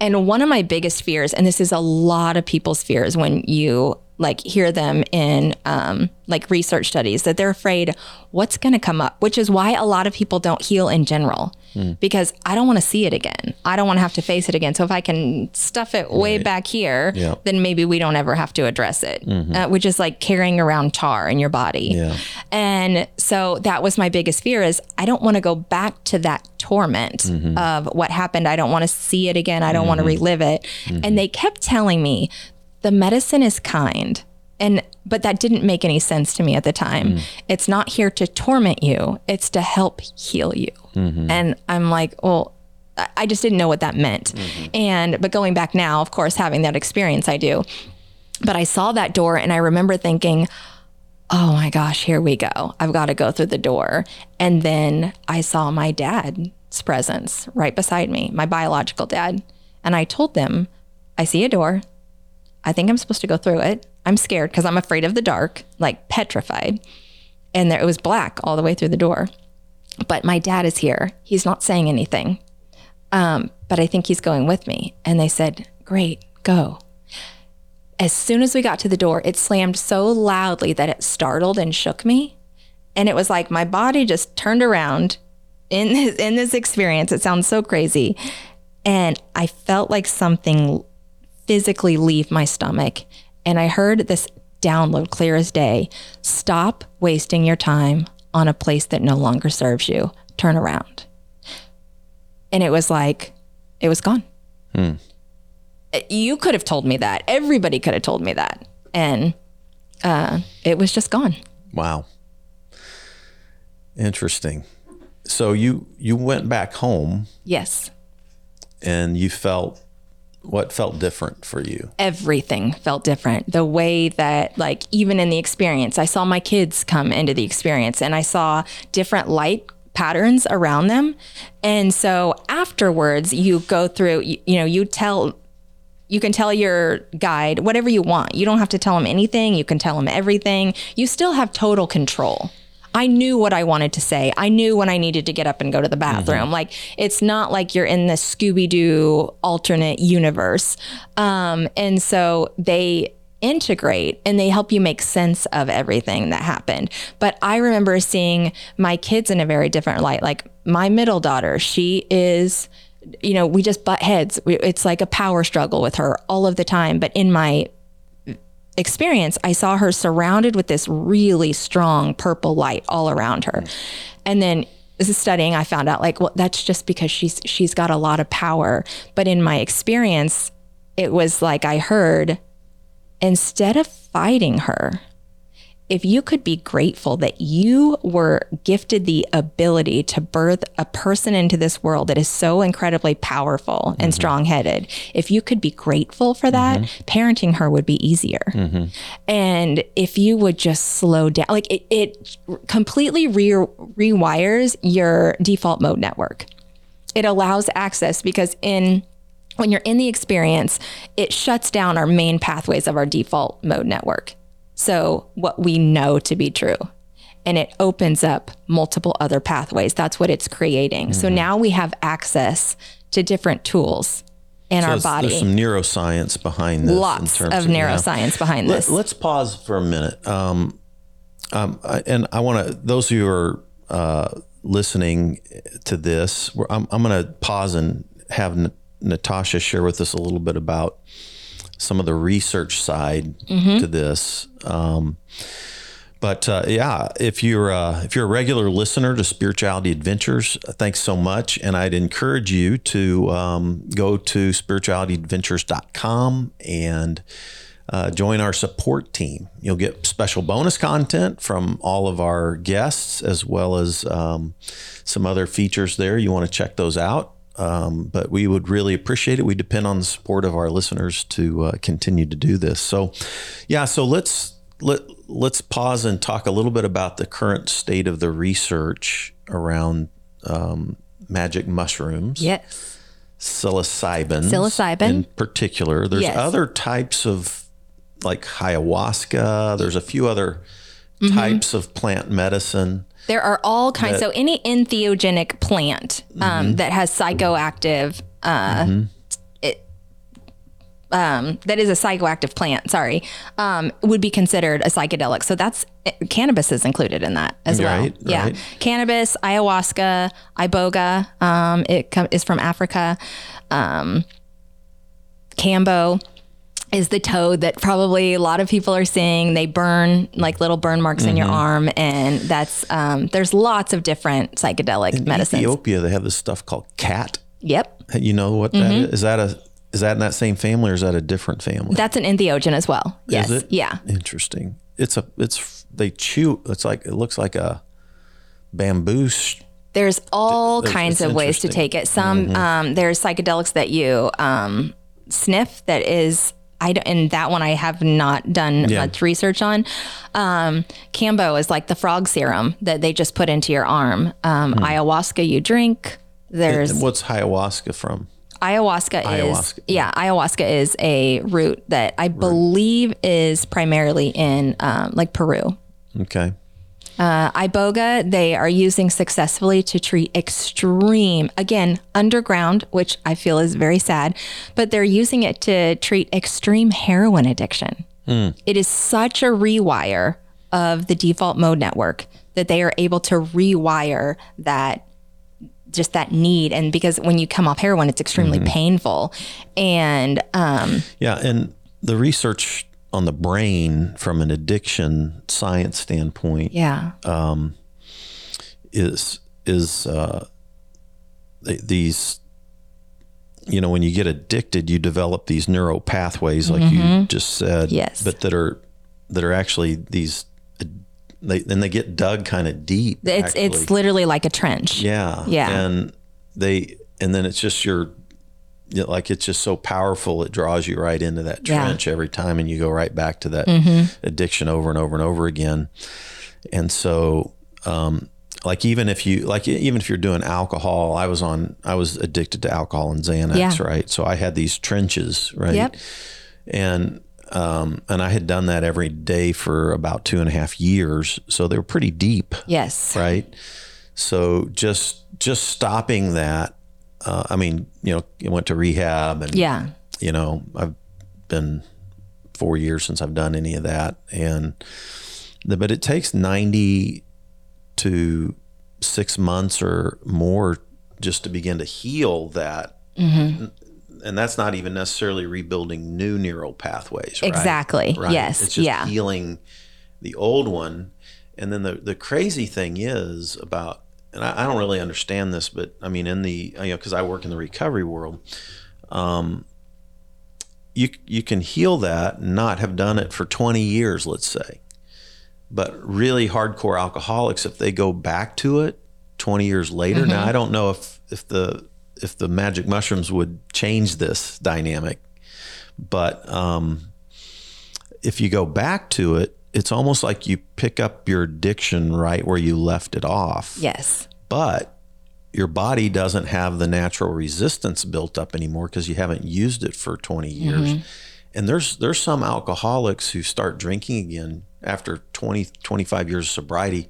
Speaker 2: And one of my biggest fears, and this is a lot of people's fears when you like hear them in um, like research studies that they're afraid what's going to come up, which is why a lot of people don't heal in general mm. because I don't want to see it again. I don't want to have to face it again. So if I can stuff it way right. back here, yeah. then maybe we don't ever have to address it, mm-hmm. uh, which is like carrying around tar in your body.
Speaker 1: Yeah.
Speaker 2: And so that was my biggest fear is I don't want to go back to that torment mm-hmm. of what happened. I don't want to see it again. I don't mm-hmm. want to relive it. And mm-hmm. they kept telling me the medicine is kind and but that didn't make any sense to me at the time. Mm. it's not here to torment you it's to help heal you. Mm-hmm. and i'm like well i just didn't know what that meant. Mm-hmm. and but going back now of course having that experience i do. But i saw that door and i remember thinking oh my gosh here we go. I've got to go through the door. And then i saw my dad's presence right beside me my biological dad. And i told them i see a door I think I'm supposed to go through it. I'm scared because I'm afraid of the dark, like petrified. and there it was black all the way through the door. But my dad is here. He's not saying anything. Um, but I think he's going with me. And they said, Great, go. As soon as we got to the door, it slammed so loudly that it startled and shook me. And it was like my body just turned around in this, in this experience. It sounds so crazy. And I felt like something physically leave my stomach. And I heard this download clear as day stop wasting your time on a place that no longer serves you. Turn around. And it was like, it was gone. Hmm. You could have told me that. Everybody could have told me that. And uh, it was just gone.
Speaker 1: Wow. Interesting. So you you went back home.
Speaker 2: Yes.
Speaker 1: And you felt what felt different for you?
Speaker 2: Everything felt different. The way that, like, even in the experience, I saw my kids come into the experience and I saw different light patterns around them. And so afterwards, you go through, you, you know, you tell, you can tell your guide whatever you want. You don't have to tell them anything. You can tell them everything. You still have total control. I knew what I wanted to say. I knew when I needed to get up and go to the bathroom. Mm-hmm. Like it's not like you're in the Scooby Doo alternate universe. Um, and so they integrate and they help you make sense of everything that happened. But I remember seeing my kids in a very different light. Like my middle daughter, she is you know, we just butt heads. It's like a power struggle with her all of the time. But in my experience, I saw her surrounded with this really strong purple light all around her. And then studying, I found out like, well, that's just because she's she's got a lot of power. But in my experience, it was like I heard instead of fighting her, if you could be grateful that you were gifted the ability to birth a person into this world that is so incredibly powerful and mm-hmm. strong headed, if you could be grateful for that, mm-hmm. parenting her would be easier. Mm-hmm. And if you would just slow down, like it, it completely re- rewires your default mode network. It allows access because in when you're in the experience, it shuts down our main pathways of our default mode network. So, what we know to be true. And it opens up multiple other pathways. That's what it's creating. Mm-hmm. So now we have access to different tools in so our body.
Speaker 1: There's some neuroscience behind this.
Speaker 2: Lots of, of neuroscience yeah. behind this.
Speaker 1: Let, us pause for a minute. Um, um, I, and I want to, those of you who are uh, listening to this, I'm, I'm going to pause and have N- Natasha share with us a little bit about some of the research side mm-hmm. to this. Um, but uh, yeah, if you're uh, if you're a regular listener to Spirituality Adventures, thanks so much, and I'd encourage you to um, go to spiritualityadventures.com and uh, join our support team. You'll get special bonus content from all of our guests, as well as um, some other features there. You want to check those out. Um, but we would really appreciate it. We depend on the support of our listeners to uh, continue to do this. So, yeah. So let's let let's pause and talk a little bit about the current state of the research around um, magic mushrooms.
Speaker 2: Yes.
Speaker 1: Psilocybin.
Speaker 2: Psilocybin.
Speaker 1: In particular, there's yes. other types of like ayahuasca. There's a few other mm-hmm. types of plant medicine.
Speaker 2: There are all kinds. That, so any entheogenic plant um, mm-hmm. that has psychoactive. Uh, mm-hmm. it, um, that is a psychoactive plant, sorry, um, would be considered a psychedelic. So that's cannabis is included in that as well. Right, yeah. Right. Cannabis, ayahuasca, iboga, um, it com- is from Africa. Um, Kambo, is the toad that probably a lot of people are seeing. They burn like little burn marks mm-hmm. in your mm-hmm. arm, and that's um, there's lots of different psychedelic in medicines.
Speaker 1: Ethiopia, they have this stuff called khat.
Speaker 2: Yep.
Speaker 1: You know what mm-hmm. that is? Is that a is that in that same family or is that a different family?
Speaker 2: That's an entheogen as well. Yes.
Speaker 1: Is it?
Speaker 2: Yeah.
Speaker 1: Interesting. It's a it's they chew. It's like it looks like a bamboo. Sh-
Speaker 2: there's all kinds of ways to take it. Some mm-hmm. um, there's psychedelics that you um, sniff that is I don't, and that one I have not done yeah. much research on. Um, Kambo is like the frog serum that they just put into your arm. Um, hmm. Ayahuasca you drink. There's
Speaker 1: and what's ayahuasca from?
Speaker 2: Ayahuasca, ayahuasca, is yeah, ayahuasca is a root that I believe is primarily in um, like Peru.
Speaker 1: Okay.
Speaker 2: Uh, iboga they are using successfully to treat extreme, again underground, which I feel is very sad, but they're using it to treat extreme heroin addiction. It is such a rewire of the default mode network that they are able to rewire that just that need and because when you come off heroin it's extremely painful. And um
Speaker 1: Yeah, and the research on the brain from an addiction science standpoint
Speaker 2: yeah
Speaker 1: is is uh, th- these. You know, when you get addicted, you develop these neural pathways, like you just said.
Speaker 2: Yes.
Speaker 1: But that are that are actually these. They and they get dug kind of deep.
Speaker 2: it's
Speaker 1: actually.
Speaker 2: it's literally like a trench
Speaker 1: Yeah.
Speaker 2: Yeah.
Speaker 1: And they and then it's just your like it's just so powerful it draws you right into that
Speaker 2: Yeah. Mm-hmm.
Speaker 1: trench every time and you go right back to that addiction over and over and over again. And so um like even if you like even if you're doing alcohol, I was on I was addicted to alcohol and Xanax,
Speaker 2: Yeah.
Speaker 1: right? So I had these trenches, right?
Speaker 2: Yep.
Speaker 1: And um, and I had done that every day for about two and a half years. So they were pretty deep
Speaker 2: yes
Speaker 1: right? So just just stopping that. Uh, I mean, you know, I went to rehab, and
Speaker 2: yeah
Speaker 1: you know, I've been four years since I've done any of that, and the, but it takes ninety to six months or more just to begin to heal that. And that's not even necessarily rebuilding new neural pathways. right?
Speaker 2: Exactly. Yes.
Speaker 1: It's just
Speaker 2: Yeah.
Speaker 1: healing the old one. And then the, the crazy thing is about, and I, I don't really understand this, but I mean, in the, you know, because I work in the recovery world, um, you, you can heal that and not have done it for 20 years, let's say. But really hardcore alcoholics, if they go back to it 20 years later, now I don't know if, if the, if the magic mushrooms would change this dynamic, but um, if you go back to it, it's almost like you pick up your addiction right where you left it off.
Speaker 2: yes
Speaker 1: But your body doesn't have the natural resistance built up anymore because you haven't used it for 20 years. And there's there's some alcoholics who start drinking again after 20 25 years of sobriety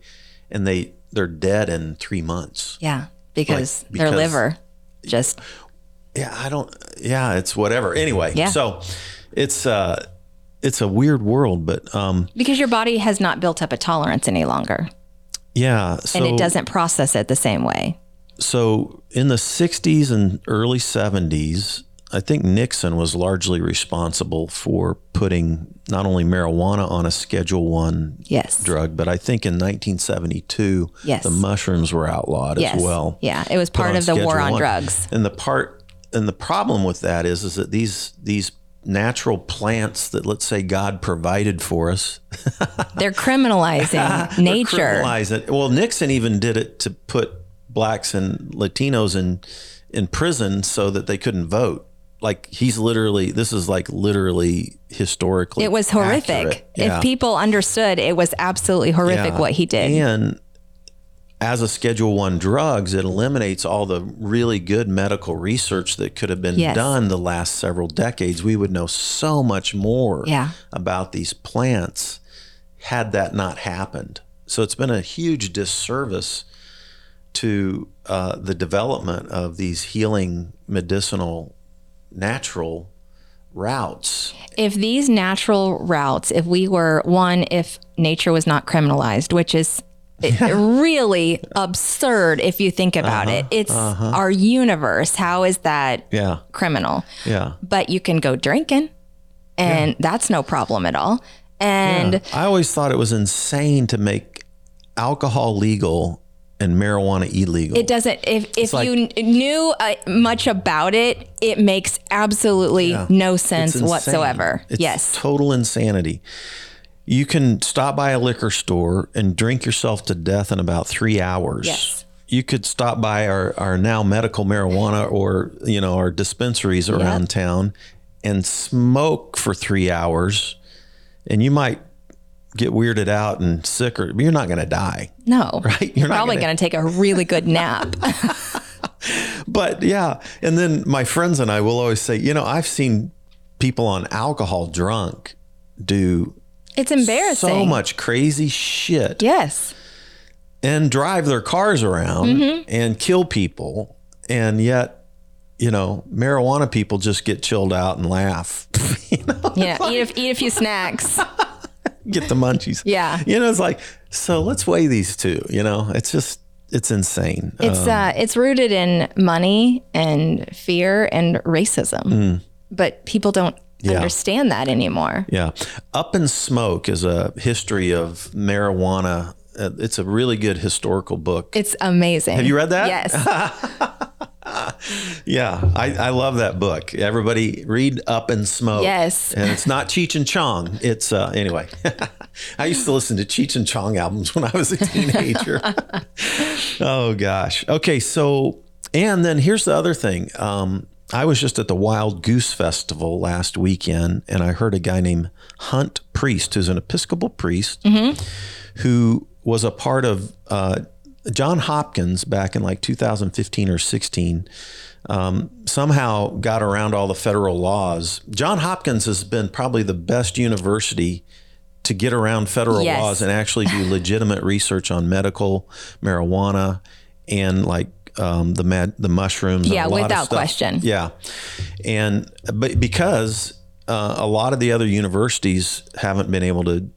Speaker 1: and they they're dead in 3 months.
Speaker 2: yeah because
Speaker 1: Like,
Speaker 2: their liver just
Speaker 1: Yeah, I don't. Yeah, it's whatever. Anyway,
Speaker 2: Yeah.
Speaker 1: so it's uh, it's a weird world, but um,
Speaker 2: because your body has not built up a tolerance any longer
Speaker 1: yeah. So
Speaker 2: and it doesn't process it the same way
Speaker 1: so in the '60s and early '70s, I think Nixon was largely responsible for putting not only marijuana on a Schedule One
Speaker 2: yes
Speaker 1: drug, but I think in 1972,
Speaker 2: Yes.
Speaker 1: the mushrooms were outlawed
Speaker 2: yes
Speaker 1: as well.
Speaker 2: yeah it was part of the war on
Speaker 1: One.
Speaker 2: drugs
Speaker 1: And the part and the problem with that is is that these these natural plants that let's say God provided for us
Speaker 2: they're criminalizing nature
Speaker 1: criminalize it. Well, Nixon even did it to put blacks and Latinos in in prison so that they couldn't vote. Like he's literally this is like literally historically
Speaker 2: it was horrific.
Speaker 1: Yeah.
Speaker 2: if people understood it was absolutely horrific
Speaker 1: Yeah.
Speaker 2: what he did
Speaker 1: And as a Schedule One drugs, it eliminates all the really good medical research that could have been
Speaker 2: Yes.
Speaker 1: done the last several decades. We would know so much more
Speaker 2: Yeah.
Speaker 1: about these plants had that not happened. So it's been a huge disservice to uh, the development of these healing medicinal natural routes.
Speaker 2: if these natural routes, if we were one, if nature was not criminalized, which is really absurd if you think about
Speaker 1: Uh-huh.
Speaker 2: it, it's our universe. How is that
Speaker 1: Yeah,
Speaker 2: criminal?
Speaker 1: yeah.
Speaker 2: But you can go drinking, and that's no problem at all. And
Speaker 1: I always thought it was insane to make alcohol legal and marijuana illegal.
Speaker 2: it doesn't. If if
Speaker 1: like-
Speaker 2: you knew uh, much about it, it makes absolutely no sense whatsoever.
Speaker 1: It's
Speaker 2: yes.
Speaker 1: total insanity. You can stop by a liquor store and drink yourself to death in about three hours.
Speaker 2: Yes.
Speaker 1: You could stop by our, our now medical marijuana or, you know, our dispensaries around town and smoke for three hours and you might get weirded out and sick or you're not going to die.
Speaker 2: no.
Speaker 1: Right? You're not
Speaker 2: Probably going to take a really good nap.
Speaker 1: But yeah, and then my friends and I will always say, you know, I've seen people on alcohol drunk do
Speaker 2: It's embarrassing.
Speaker 1: so much crazy shit.
Speaker 2: Yes.
Speaker 1: and drive their cars around
Speaker 2: Mm-hmm.
Speaker 1: and kill people, and yet, you know, marijuana people just get chilled out and laugh. you know,
Speaker 2: Yeah, eat a, eat a few snacks.
Speaker 1: get the munchies.
Speaker 2: Yeah.
Speaker 1: you know, it's like so. Let's weigh these two. You know, it's just it's insane.
Speaker 2: It's uh, it's rooted in money and fear and racism, but people don't
Speaker 1: Mm. Yeah.
Speaker 2: understand that anymore.
Speaker 1: Yeah. Up in Smoke is a history of marijuana. Uh, It's a really good historical book.
Speaker 2: It's amazing. Have
Speaker 1: you read that?
Speaker 2: Yes.
Speaker 1: Yeah, I, I love that book. Everybody read Up in Smoke.
Speaker 2: Yes.
Speaker 1: And it's not Cheech and Chong. It's, uh, anyway, I used to listen to Cheech and Chong albums when I was a teenager. oh, gosh. Okay, so, and then here's the other thing. Um, I was just at the Wild Goose Festival last weekend, and I heard a guy named Hunt Priest, who's an Episcopal priest, who was a part of uh, John Hopkins back in like 2015 or 16. Um, somehow got around all the federal laws. John Hopkins has been probably the best university to get around federal
Speaker 2: Yes.
Speaker 1: laws and actually do legitimate research on medical marijuana and like um, the mad, the mushrooms.
Speaker 2: Yeah,
Speaker 1: a lot of
Speaker 2: without question.
Speaker 1: Yeah, and but because uh, a lot of the other universities haven't been able to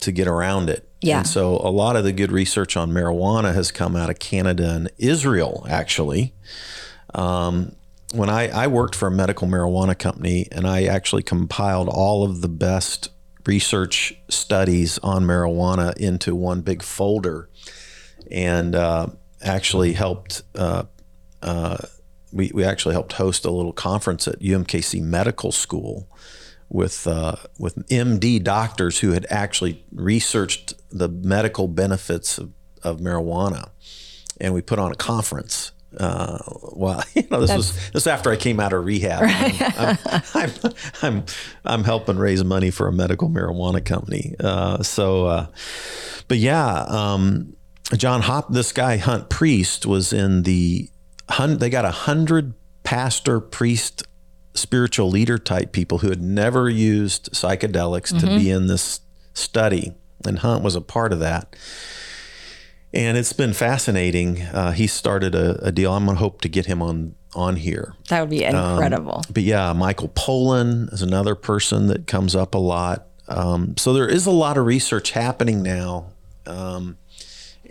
Speaker 1: to get around it.
Speaker 2: Yeah.
Speaker 1: And so a lot of the good research on marijuana has come out of Canada and Israel, actually. Um, when I, I worked for a medical marijuana company and I actually compiled all of the best research studies on marijuana into one big folder and uh, actually helped uh, uh, we, we actually helped host a little conference at UMKC Medical School with uh, with MD doctors who had actually researched the medical benefits of, of marijuana, and we put on a conference. Uh, well, you know, this was this after I came out of rehab. I'm, I'm, I'm, I'm I'm helping raise money for a medical marijuana company. Uh, so, uh, but yeah, um, John Hop, this guy Hunt Priest was in the hun- they got a hundred pastor priest spiritual leader type people who had never used psychedelics to be in this study, and Hunt was a part of that. And it's been fascinating. Uh, he started a, a deal. I'm gonna hope to get him on on here.
Speaker 2: That would be incredible.
Speaker 1: But yeah, Michael Pollan is another person that comes up a lot. Um, so there is a lot of research happening now, um,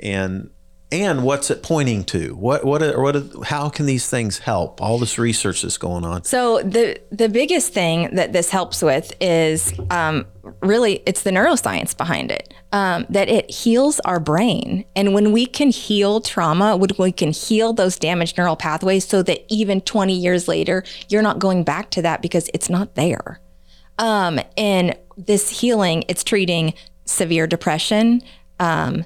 Speaker 1: and and what's it pointing to? What what what? How can these things help? All this research that's going on.
Speaker 2: So the the biggest thing that this helps with is um, really it's the neuroscience behind it. Um, that it heals our brain, and when we can heal trauma, when we can heal those damaged neural pathways, so that even 20 years later, you're not going back to that because it's not there. Um, and this healing, it's treating severe depression, um,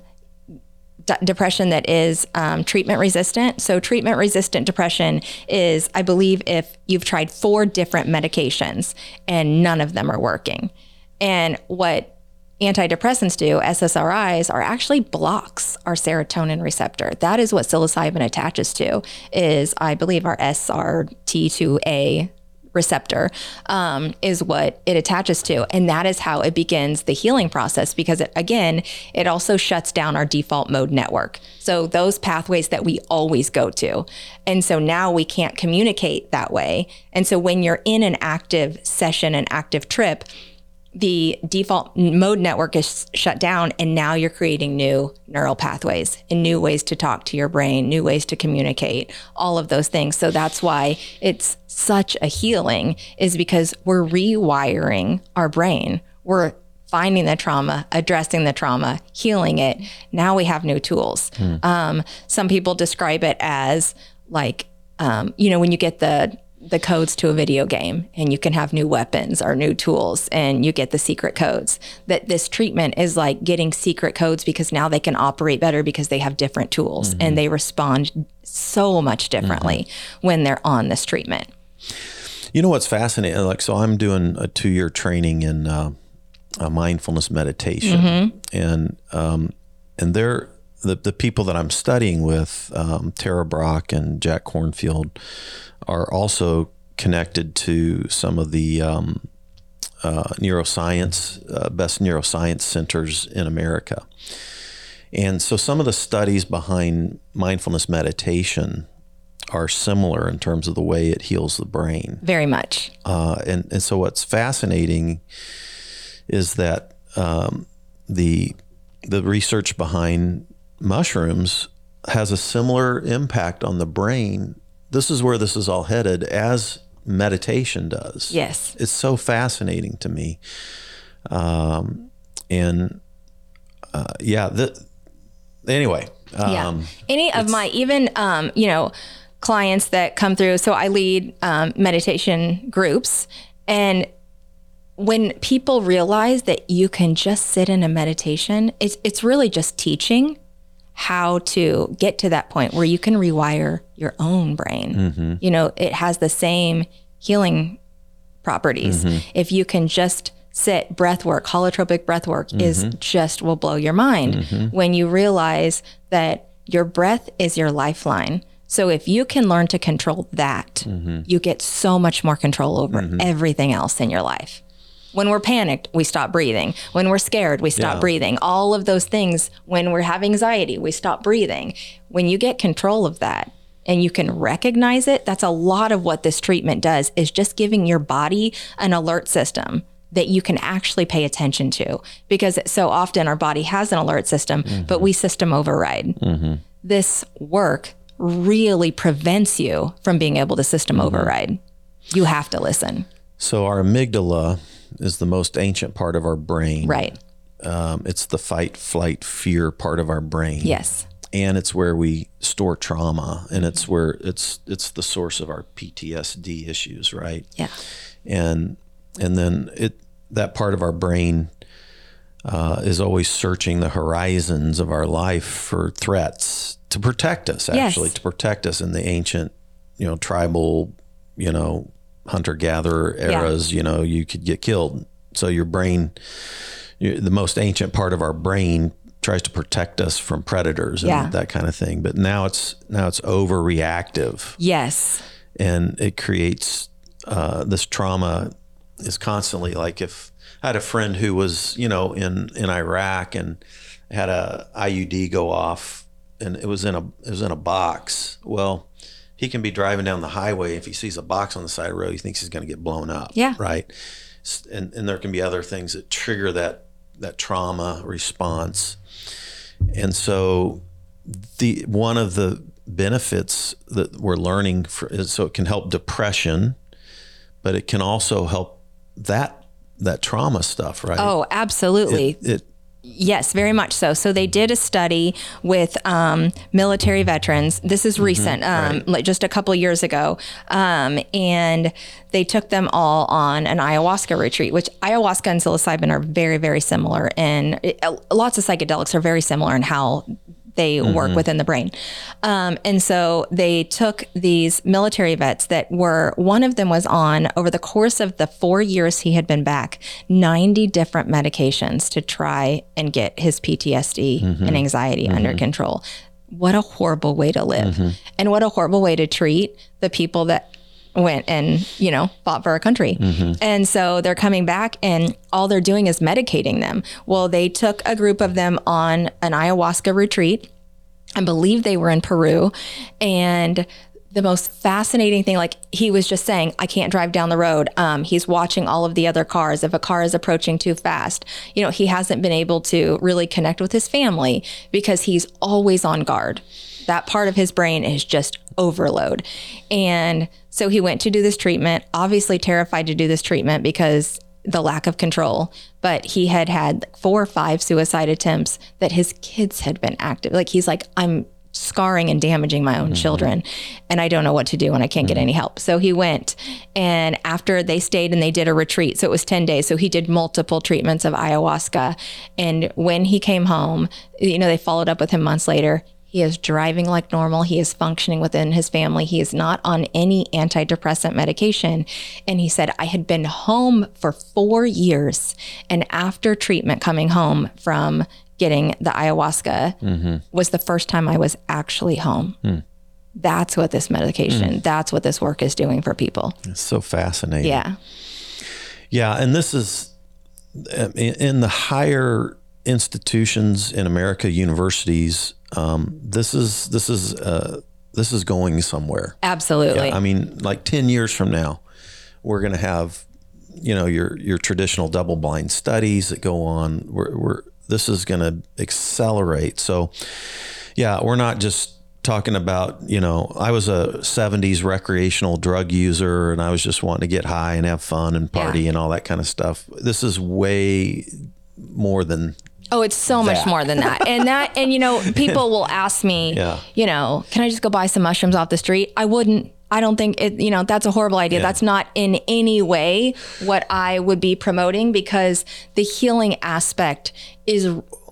Speaker 2: d- depression that is um, treatment resistant. So, treatment resistant depression is, I believe, if you've tried four different medications and none of them are working. And what antidepressants do, SSRIs, are actually blocks our serotonin receptor. That is what psilocybin attaches to. Is I believe our SRT2A receptor um, is what it attaches to. And that is how it begins the healing process because it, again it also shuts down our default mode network. So those pathways that we always go to. And so now we can't communicate that way. And so when you're in an active session an active trip the default mode network is shut down and now you're creating new neural pathways and new ways to talk to your brain new ways to communicate all of those things. So that's why it's such a healing is because we're rewiring our brain. We're finding the trauma addressing the trauma healing it. Now we have new tools. Um, some people describe it as like um, you know when you get the the codes to a video game and you can have new weapons or new tools and you get the secret codes. That this treatment is like getting secret codes because now they can operate better because they have different tools and they respond so much differently when they're on this treatment.
Speaker 1: You know what's fascinating? Like, so I'm doing a two year training in uh, mindfulness meditation, and um, and they're the the people that I'm studying with, um, Tara Brach and Jack Kornfield, are also connected to some of the um, uh, neuroscience uh, best neuroscience centers in America. And so some of the studies behind mindfulness meditation are similar in terms of the way it heals the brain.
Speaker 2: Very much.
Speaker 1: Uh, and, and so what's fascinating is that um, the the research behind mushrooms has a similar impact on the brain. This is where this is all headed as meditation does.
Speaker 2: Yes.
Speaker 1: It's so fascinating to me. Um, and uh, yeah, the, anyway. Um,
Speaker 2: yeah. Any of my, even, um, you know, clients that come through. So I lead um, meditation groups. And when people realize that you can just sit in a meditation, it's, it's really just teaching how to get to that point where you can rewire your own brain. Mm-hmm. You know, it has the same healing properties. Mm-hmm. If you can just sit breath work, holotropic breath work mm-hmm. is just will blow your mind mm-hmm. when you realize that your breath is your lifeline. So if you can learn to control that, mm-hmm. you get so much more control over mm-hmm. everything else in your life. When we're panicked, we stop breathing. When we're scared, we stop yeah. breathing. All of those things, when we have anxiety, we stop breathing. When you get control of that and you can recognize it, that's a lot of what this treatment does is just giving your body an alert system that you can actually pay attention to because so often our body has an alert system, mm-hmm. but we system override. Mm-hmm. This work really prevents you from being able to system mm-hmm. override. You have to listen.
Speaker 1: So our amygdala is the most ancient part of our brain.
Speaker 2: Right.
Speaker 1: Um, it's the fight, flight, fear part of our brain.
Speaker 2: Yes.
Speaker 1: And it's where we store trauma, and it's where it's it's the source of our PTSD issues, right?
Speaker 2: Yeah.
Speaker 1: And and then it that part of our brain uh, is always searching the horizons of our life for threats to protect us. Actually, yes. to protect us in the ancient, you know, tribal, you know, hunter gatherer eras, yeah. you know, you could get killed. So your brain, the most ancient part of our brain tries to protect us from predators and yeah. that kind of thing. But now it's now it's overreactive.
Speaker 2: Yes.
Speaker 1: And it creates uh, this trauma is constantly like if I had a friend who was, you know, in in Iraq and had a IUD go off and it was in a it was in a box. Well, he can be driving down the highway. If he sees a box on the side of the road, he thinks he's going to get blown up.
Speaker 2: Yeah.
Speaker 1: Right. And, and there can be other things that trigger that, that trauma response. And so the, one of the benefits that we're learning for, is so it can help depression, but it can also help that that trauma stuff, right?
Speaker 2: Oh, absolutely.
Speaker 1: It, it,
Speaker 2: Yes, very much so. So they did a study with um, military veterans. This is mm-hmm, recent, mm-hmm, um, like just a couple years ago, um, and they took them all on an ayahuasca retreat. Which ayahuasca and psilocybin are very, very similar, and it, lots of psychedelics are very similar in how they mm-hmm. work within the brain. Um, and so they took these military vets that were, one of them was on over the course of the four years he had been back, 90 different medications to try and get his PTSD mm-hmm. and anxiety mm-hmm. under control. What a horrible way to live. Mm-hmm. And what a horrible way to treat the people that went and you know fought for our country. Mm-hmm. and so they're coming back and all they're doing is medicating them. Well they took a group of them on an ayahuasca retreat. I believe they were in peru. And the most fascinating thing like he was just saying i can't drive down the road. Um, he's watching all of the other cars. If a car is approaching too fast you know he hasn't been able to really connect with his family because he's always on guard that part of his brain is just overload. And so he went to do this treatment, obviously terrified to do this treatment because the lack of control. But he had had four or five suicide attempts that his kids had been active. Like he's like, I'm scarring and damaging my own mm-hmm. children and I don't know what to do and I can't mm-hmm. get any help. So he went and after they stayed and they did a retreat. So it was 10 days. So he did multiple treatments of ayahuasca and when he came home, you know, they followed up with him months later. He is driving like normal. He is functioning within his family. He is not on any antidepressant medication. And he said, I had been home for four years. And after treatment, coming home from getting the ayahuasca mm-hmm. was the first time I was actually home. Mm. That's what this medication, mm. that's what this work is doing for people.
Speaker 1: It's so fascinating.
Speaker 2: Yeah.
Speaker 1: Yeah. And this is in the higher institutions in America, universities, um, this is this is uh, this is going somewhere.
Speaker 2: Absolutely.
Speaker 1: I mean, like ten years from now, we're going to have, you know, your your traditional double blind studies that go on. We're, we're this is going to accelerate. So, yeah, we're not just talking about, you know, I was a 70s recreational drug user and I was just wanting to get high and have fun and party
Speaker 2: Yeah.
Speaker 1: and all that kind of stuff. This is way more than
Speaker 2: Oh, it's so much more than that. And that, and you know, people will ask me,
Speaker 1: Yeah.
Speaker 2: you know, can I just go buy some mushrooms off the street? I wouldn't. I don't think it, you know, that's a horrible idea.
Speaker 1: Yeah.
Speaker 2: That's not in any way what I would be promoting because the healing aspect is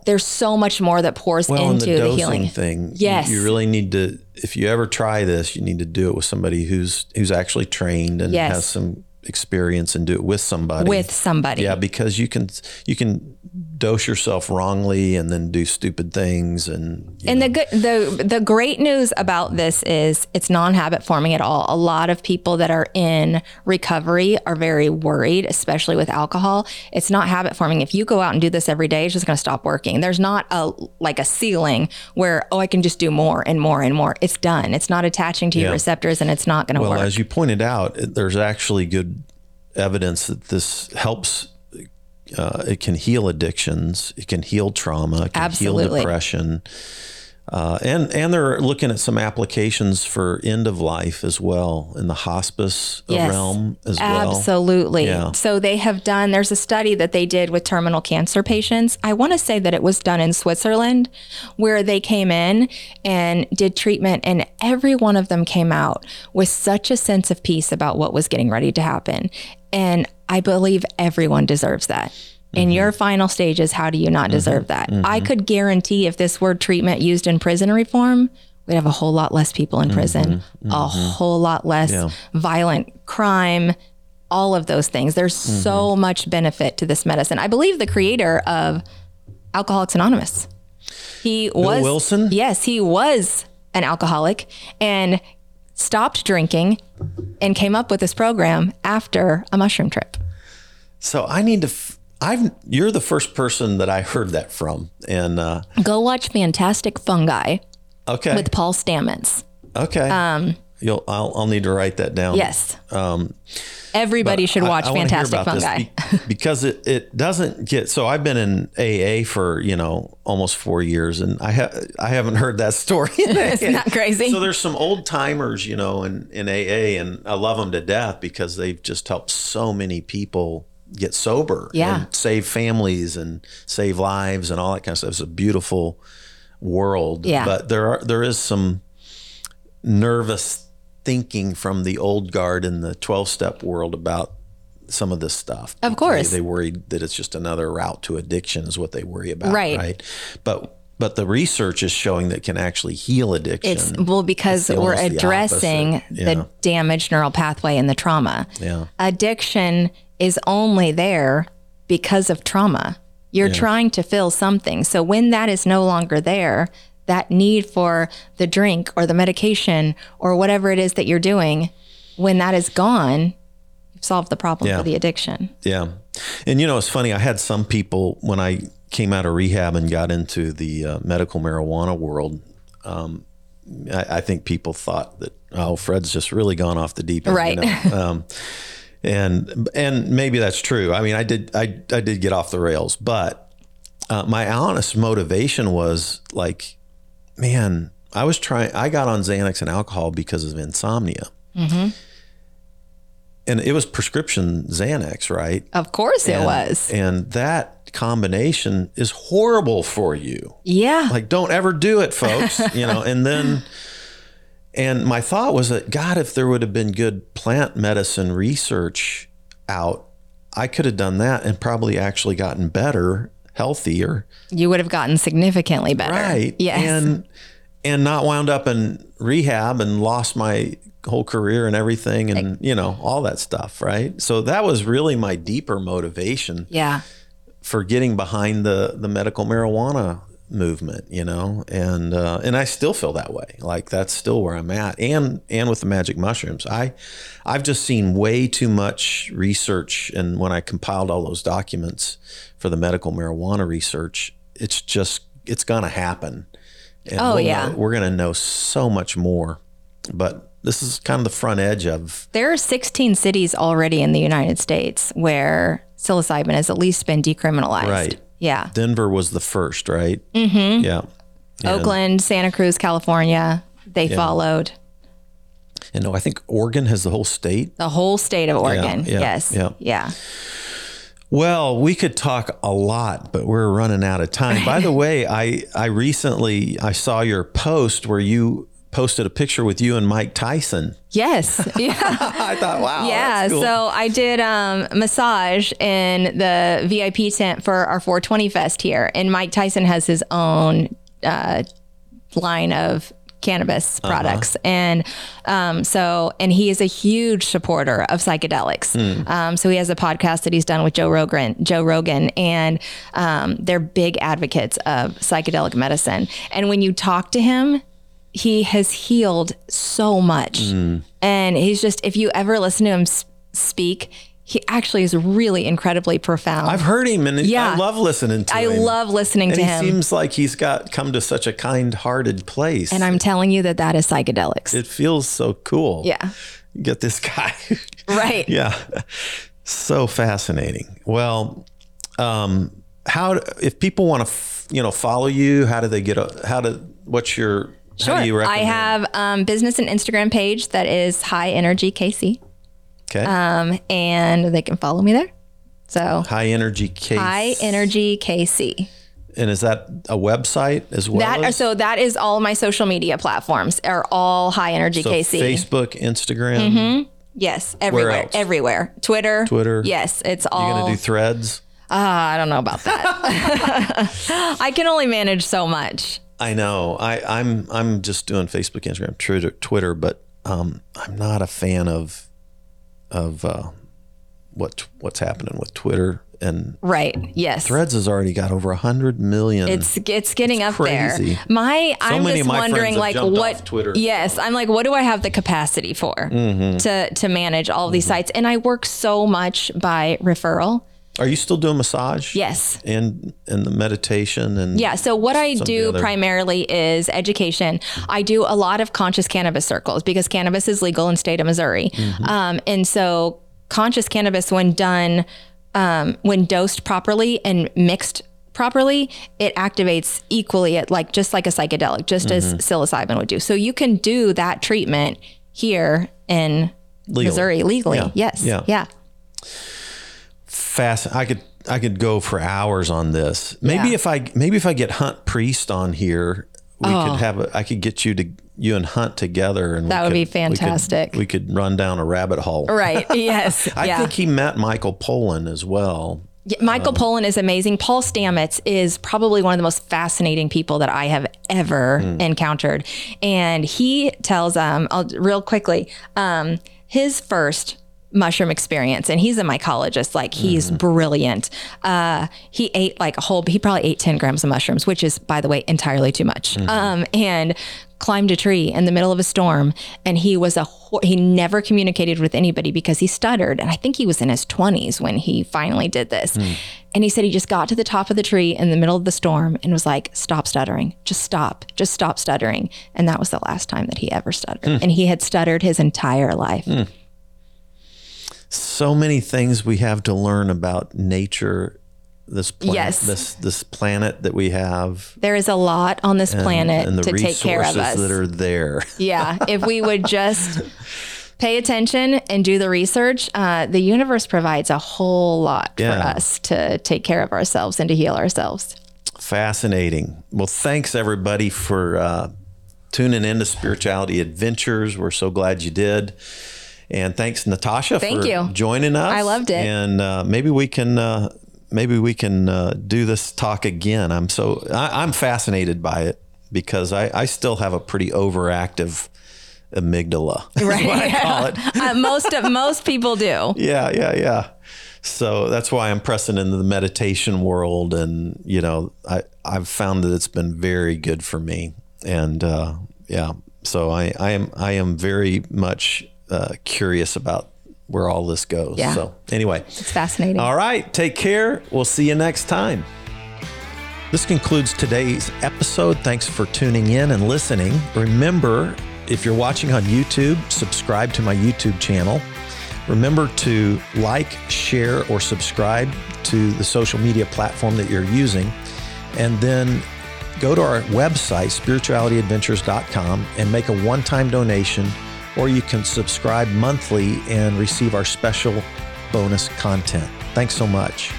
Speaker 2: there's so much more that pours
Speaker 1: well,
Speaker 2: into
Speaker 1: the
Speaker 2: the, healing.
Speaker 1: thing. you-
Speaker 2: Yes.
Speaker 1: you, really need to. If you ever try this, you need to do it with somebody who's who's actually trained and
Speaker 2: Yes.
Speaker 1: has some experience, and do it with somebody.
Speaker 2: With somebody.
Speaker 1: yeah, because you can you can dose yourself wrongly and then do stupid things and
Speaker 2: And the good, the the great news about this is it's non-habit forming at all. A lot of people that are in recovery are very worried, especially with alcohol. It's not habit forming. If you go out and do this every day, it's just going to stop working. There's not a like a ceiling where oh I can just do more and more and more. It's done. It's not attaching to your receptors and it's not going to work.
Speaker 1: Well, as you pointed out, there's actually good evidence that this helps. Uh, it can heal addictions. It can heal trauma. It can heal
Speaker 2: Absolutely.
Speaker 1: depression. Uh, and and they're looking at some applications for end of life as well in the hospice
Speaker 2: Yes.
Speaker 1: realm as well.
Speaker 2: Absolutely.
Speaker 1: Yeah.
Speaker 2: So they have done, there's a study that they did with terminal cancer patients. I want to say that it was done in Switzerland where they came in and did treatment, and every one of them came out with such a sense of peace about what was getting ready to happen. And I believe everyone deserves that. In mm-hmm. your final stages, how do you not mm-hmm. deserve that? Mm-hmm. I could guarantee if this were treatment used in prison reform, we'd have a whole lot less people in prison, a whole lot less violent crime, all of those things. There's so much benefit to this medicine. I believe the creator of Alcoholics Anonymous. He was
Speaker 1: Wilson?
Speaker 2: Yes, he was an alcoholic and stopped drinking and came up with this program after a mushroom trip.
Speaker 1: So I need to. F- I've you're the first person that I heard that from, and uh,
Speaker 2: Go watch Fantastic Fungi
Speaker 1: okay,
Speaker 2: with Paul Stamets.
Speaker 1: okay. Um, You'll I'll, I'll need to write that down.
Speaker 2: Yes. Um, Everybody should watch
Speaker 1: I wanna
Speaker 2: Fantastic Fungi.
Speaker 1: be- because it, it doesn't get so I've been in AA for you know almost four years and I ha- I haven't heard that story.
Speaker 2: Isn't that crazy?
Speaker 1: So there's some old timers you know in, in AA and I love them to death because they've just helped so many people get sober
Speaker 2: Yeah.
Speaker 1: and save families and save lives and all that kind of stuff. It's a beautiful world.
Speaker 2: Yeah.
Speaker 1: But there are there is some nervous thinking from the old guard in the 12 step world about some of this stuff.
Speaker 2: Of course.
Speaker 1: They, they worry that it's just another route to addiction is what they worry about.
Speaker 2: Right.
Speaker 1: Right. But but the research is showing that can actually heal addiction.
Speaker 2: It's well because
Speaker 1: It's
Speaker 2: we're
Speaker 1: the
Speaker 2: addressing
Speaker 1: opposite.
Speaker 2: the
Speaker 1: Yeah.
Speaker 2: damaged neural pathway and the trauma.
Speaker 1: Yeah.
Speaker 2: Addiction is only there because of trauma. You're trying to fill something. So when that is no longer there, that need for the drink or the medication or whatever it is that you're doing, when that is gone, you've solved the problem
Speaker 1: Yeah.
Speaker 2: for the addiction.
Speaker 1: Yeah. And you know, it's funny. I had some people when I came out of rehab and got into the uh, medical marijuana world. Um, I, I think people thought that, oh, Fred's just really gone off the deep end. you
Speaker 2: Right.
Speaker 1: know? um, and and maybe that's true. I mean, I did I I did get off the rails, but uh, my honest motivation was like, man, I was trying. I got on Xanax and alcohol because of insomnia. Mm-hmm. And it was prescription Xanax, right?
Speaker 2: Of course it was.
Speaker 1: And that combination is horrible for you.
Speaker 2: Yeah.
Speaker 1: Like, don't ever do it, folks. you know, and then, and my thought was that, God, if there would have been good plant medicine research out, I could have done that and probably actually gotten better, healthier.
Speaker 2: you would have gotten significantly better.
Speaker 1: Right.
Speaker 2: Yes.
Speaker 1: And, and not wound up in rehab and lost my whole career and everything and, you know, all that stuff. Right. So that was really my deeper motivation
Speaker 2: yeah.
Speaker 1: for getting behind the the medical marijuana movement, you know, and uh, and I still feel that way. Like that's still where I'm at, and and with the magic mushrooms, I I've just seen way too much research, and when I compiled all those documents for the medical marijuana research, it's just it's gonna happen. And
Speaker 2: Oh,
Speaker 1: we'll
Speaker 2: yeah.
Speaker 1: know- we're gonna know so much more. But this is kind of the front edge of
Speaker 2: There are 16 cities already in the United States where psilocybin has at least been decriminalized.
Speaker 1: Right.
Speaker 2: Yeah.
Speaker 1: Denver was the first, right? Mm-hmm. Yeah.
Speaker 2: Oakland, Santa Cruz, California, they followed.
Speaker 1: And no, I think Oregon has the whole state.
Speaker 2: The whole state of Oregon.
Speaker 1: yeah,
Speaker 2: yes.
Speaker 1: yeah.
Speaker 2: Yeah.
Speaker 1: Well, we could talk a lot, but we're running out of time. By the way, I I recently I saw your post where you posted a picture with you and Mike Tyson.
Speaker 2: Yes. Yeah.
Speaker 1: I thought, wow,
Speaker 2: yeah.
Speaker 1: cool.
Speaker 2: So I did um, massage in the VIP tent for our 420 Fest here. And Mike Tyson has his own uh, line of cannabis
Speaker 1: Uh-huh.
Speaker 2: products and um, so and he is a huge supporter of psychedelics
Speaker 1: Hmm.
Speaker 2: um, so he has a podcast that he's done with joe rogan joe rogan and um, they're big advocates of psychedelic medicine and when you talk to him he has healed so much. And he's just, if you ever listen to him speak, he actually is really incredibly profound.
Speaker 1: I've heard him, and
Speaker 2: Yeah.
Speaker 1: I love listening to
Speaker 2: I
Speaker 1: him.
Speaker 2: I love listening
Speaker 1: and
Speaker 2: to him.
Speaker 1: seems like he's got come to such a kind-hearted place.
Speaker 2: and I'm telling you that that is psychedelics.
Speaker 1: it feels so cool.
Speaker 2: yeah.
Speaker 1: You get this guy.
Speaker 2: Right.
Speaker 1: yeah, so fascinating. Well, um, how if people want to, you know, follow you? How do they get? A, how do? What's your? You
Speaker 2: I have um, business and Instagram page that is High Energy KC,
Speaker 1: okay.
Speaker 2: um, and they can follow me there. So
Speaker 1: high energy case.
Speaker 2: High Energy KC.
Speaker 1: And is that a website as well?
Speaker 2: That
Speaker 1: as?
Speaker 2: so that is all my social media platforms are all High Energy
Speaker 1: So
Speaker 2: KC.
Speaker 1: Facebook, Instagram.
Speaker 2: Yes, everywhere, everywhere. Twitter,
Speaker 1: Twitter.
Speaker 2: Yes, it's all.
Speaker 1: You're gonna do threads.
Speaker 2: Ah, I don't know about that. I can only manage so much.
Speaker 1: I know. I, I'm I'm just doing Facebook, Instagram, Twitter, Twitter, but um, I'm not a fan of of uh, what what's happening with Twitter and
Speaker 2: Right. Yes.
Speaker 1: Threads has already got over a hundred million.
Speaker 2: It's it's getting up
Speaker 1: crazy.
Speaker 2: there. My I'm
Speaker 1: many
Speaker 2: just
Speaker 1: of my
Speaker 2: wondering like what
Speaker 1: Twitter. Mm-hmm.
Speaker 2: Yes, I'm like what do I have the capacity for to to manage all these sites and I work so much by referral.
Speaker 1: Are you still doing massage?
Speaker 2: Yes.
Speaker 1: And and the meditation and
Speaker 2: Yeah. So what I
Speaker 1: Some of the
Speaker 2: do primarily is education. I do a lot of conscious cannabis circles because cannabis is legal in state of Missouri,
Speaker 1: Mm-hmm.
Speaker 2: um, and so conscious cannabis, when done, um, when dosed properly and mixed properly, it activates equally at like just like a psychedelic, just as
Speaker 1: Mm-hmm.
Speaker 2: psilocybin would do. So you can do that treatment here in
Speaker 1: Legally.
Speaker 2: Missouri legally.
Speaker 1: Yeah.
Speaker 2: Yes.
Speaker 1: Yeah.
Speaker 2: Yeah.
Speaker 1: Fast. I could I could go for hours on this. Maybe
Speaker 2: Yeah.
Speaker 1: if I maybe if I get Hunt Priest on here, we could have a, I could get you to you and Hunt together, and we
Speaker 2: Oh. That would
Speaker 1: could-
Speaker 2: be
Speaker 1: we could-
Speaker 2: fantastic.
Speaker 1: We could, run down a rabbit hole.
Speaker 2: Right. Yes.
Speaker 1: I
Speaker 2: yeah.
Speaker 1: think he met Michael Pollan as well.
Speaker 2: Yeah, Michael Pollan is amazing. Paul Stamets is probably one of the most fascinating people that I have ever encountered. And he tells, um, I'll, real quickly, um, his first mushroom experience, and he's a mycologist, like he's mm-hmm. brilliant. Uh, he ate like a whole, he probably ate 10 grams of mushrooms, which is, by the way, entirely too much. Mm-hmm. Um, and climbed a tree in the middle of a storm and he was a he never communicated with anybody because he stuttered and i think he was in his 20s when he finally did this. Hmm. And he said he just got to the top of the tree in the middle of the storm and was like stop stuttering. Just stop. Just stop stuttering. And that was the last time that he ever stuttered. Hmm. And he had stuttered his entire life hmm.
Speaker 1: So many things we have to learn about nature. This planet,
Speaker 2: Yes.
Speaker 1: this this planet that we have,
Speaker 2: there is a lot on this planet
Speaker 1: and
Speaker 2: to take care of
Speaker 1: resources
Speaker 2: us
Speaker 1: that are there.
Speaker 2: Yeah, if we would just pay attention and do the research, uh, the universe provides a whole lot
Speaker 1: Yeah.
Speaker 2: for us to take care of ourselves and to heal ourselves.
Speaker 1: Fascinating. Well, thanks everybody for uh, tuning into Spirituality Adventures. We're so glad you did. And thanks, Natasha,
Speaker 2: Thank
Speaker 1: for
Speaker 2: you.
Speaker 1: joining us.
Speaker 2: I loved it.
Speaker 1: And uh, maybe we can uh, maybe we can uh, do this talk again. I'm so I, I'm fascinated by it because I, I still have a pretty overactive amygdala. Right. what I call it.
Speaker 2: uh, most of, most people do.
Speaker 1: Yeah, yeah, yeah. So that's why I'm pressing into the meditation world, and you know, I I've found that it's been very good for me, and uh, yeah. So I I am I am very much uh, curious about where all this goes.
Speaker 2: Yeah.
Speaker 1: So anyway,
Speaker 2: It's fascinating.
Speaker 1: all right. Take care. We'll see you next time. This concludes today's episode. Thanks for tuning in and listening. Remember, if you're watching on YouTube, subscribe to my YouTube channel. Remember to like, share, or subscribe to the social media platform that you're using. And then go to our website, spiritualityadventures.com, and make a one time donation, or you can subscribe monthly and receive our special bonus content. Thanks so much.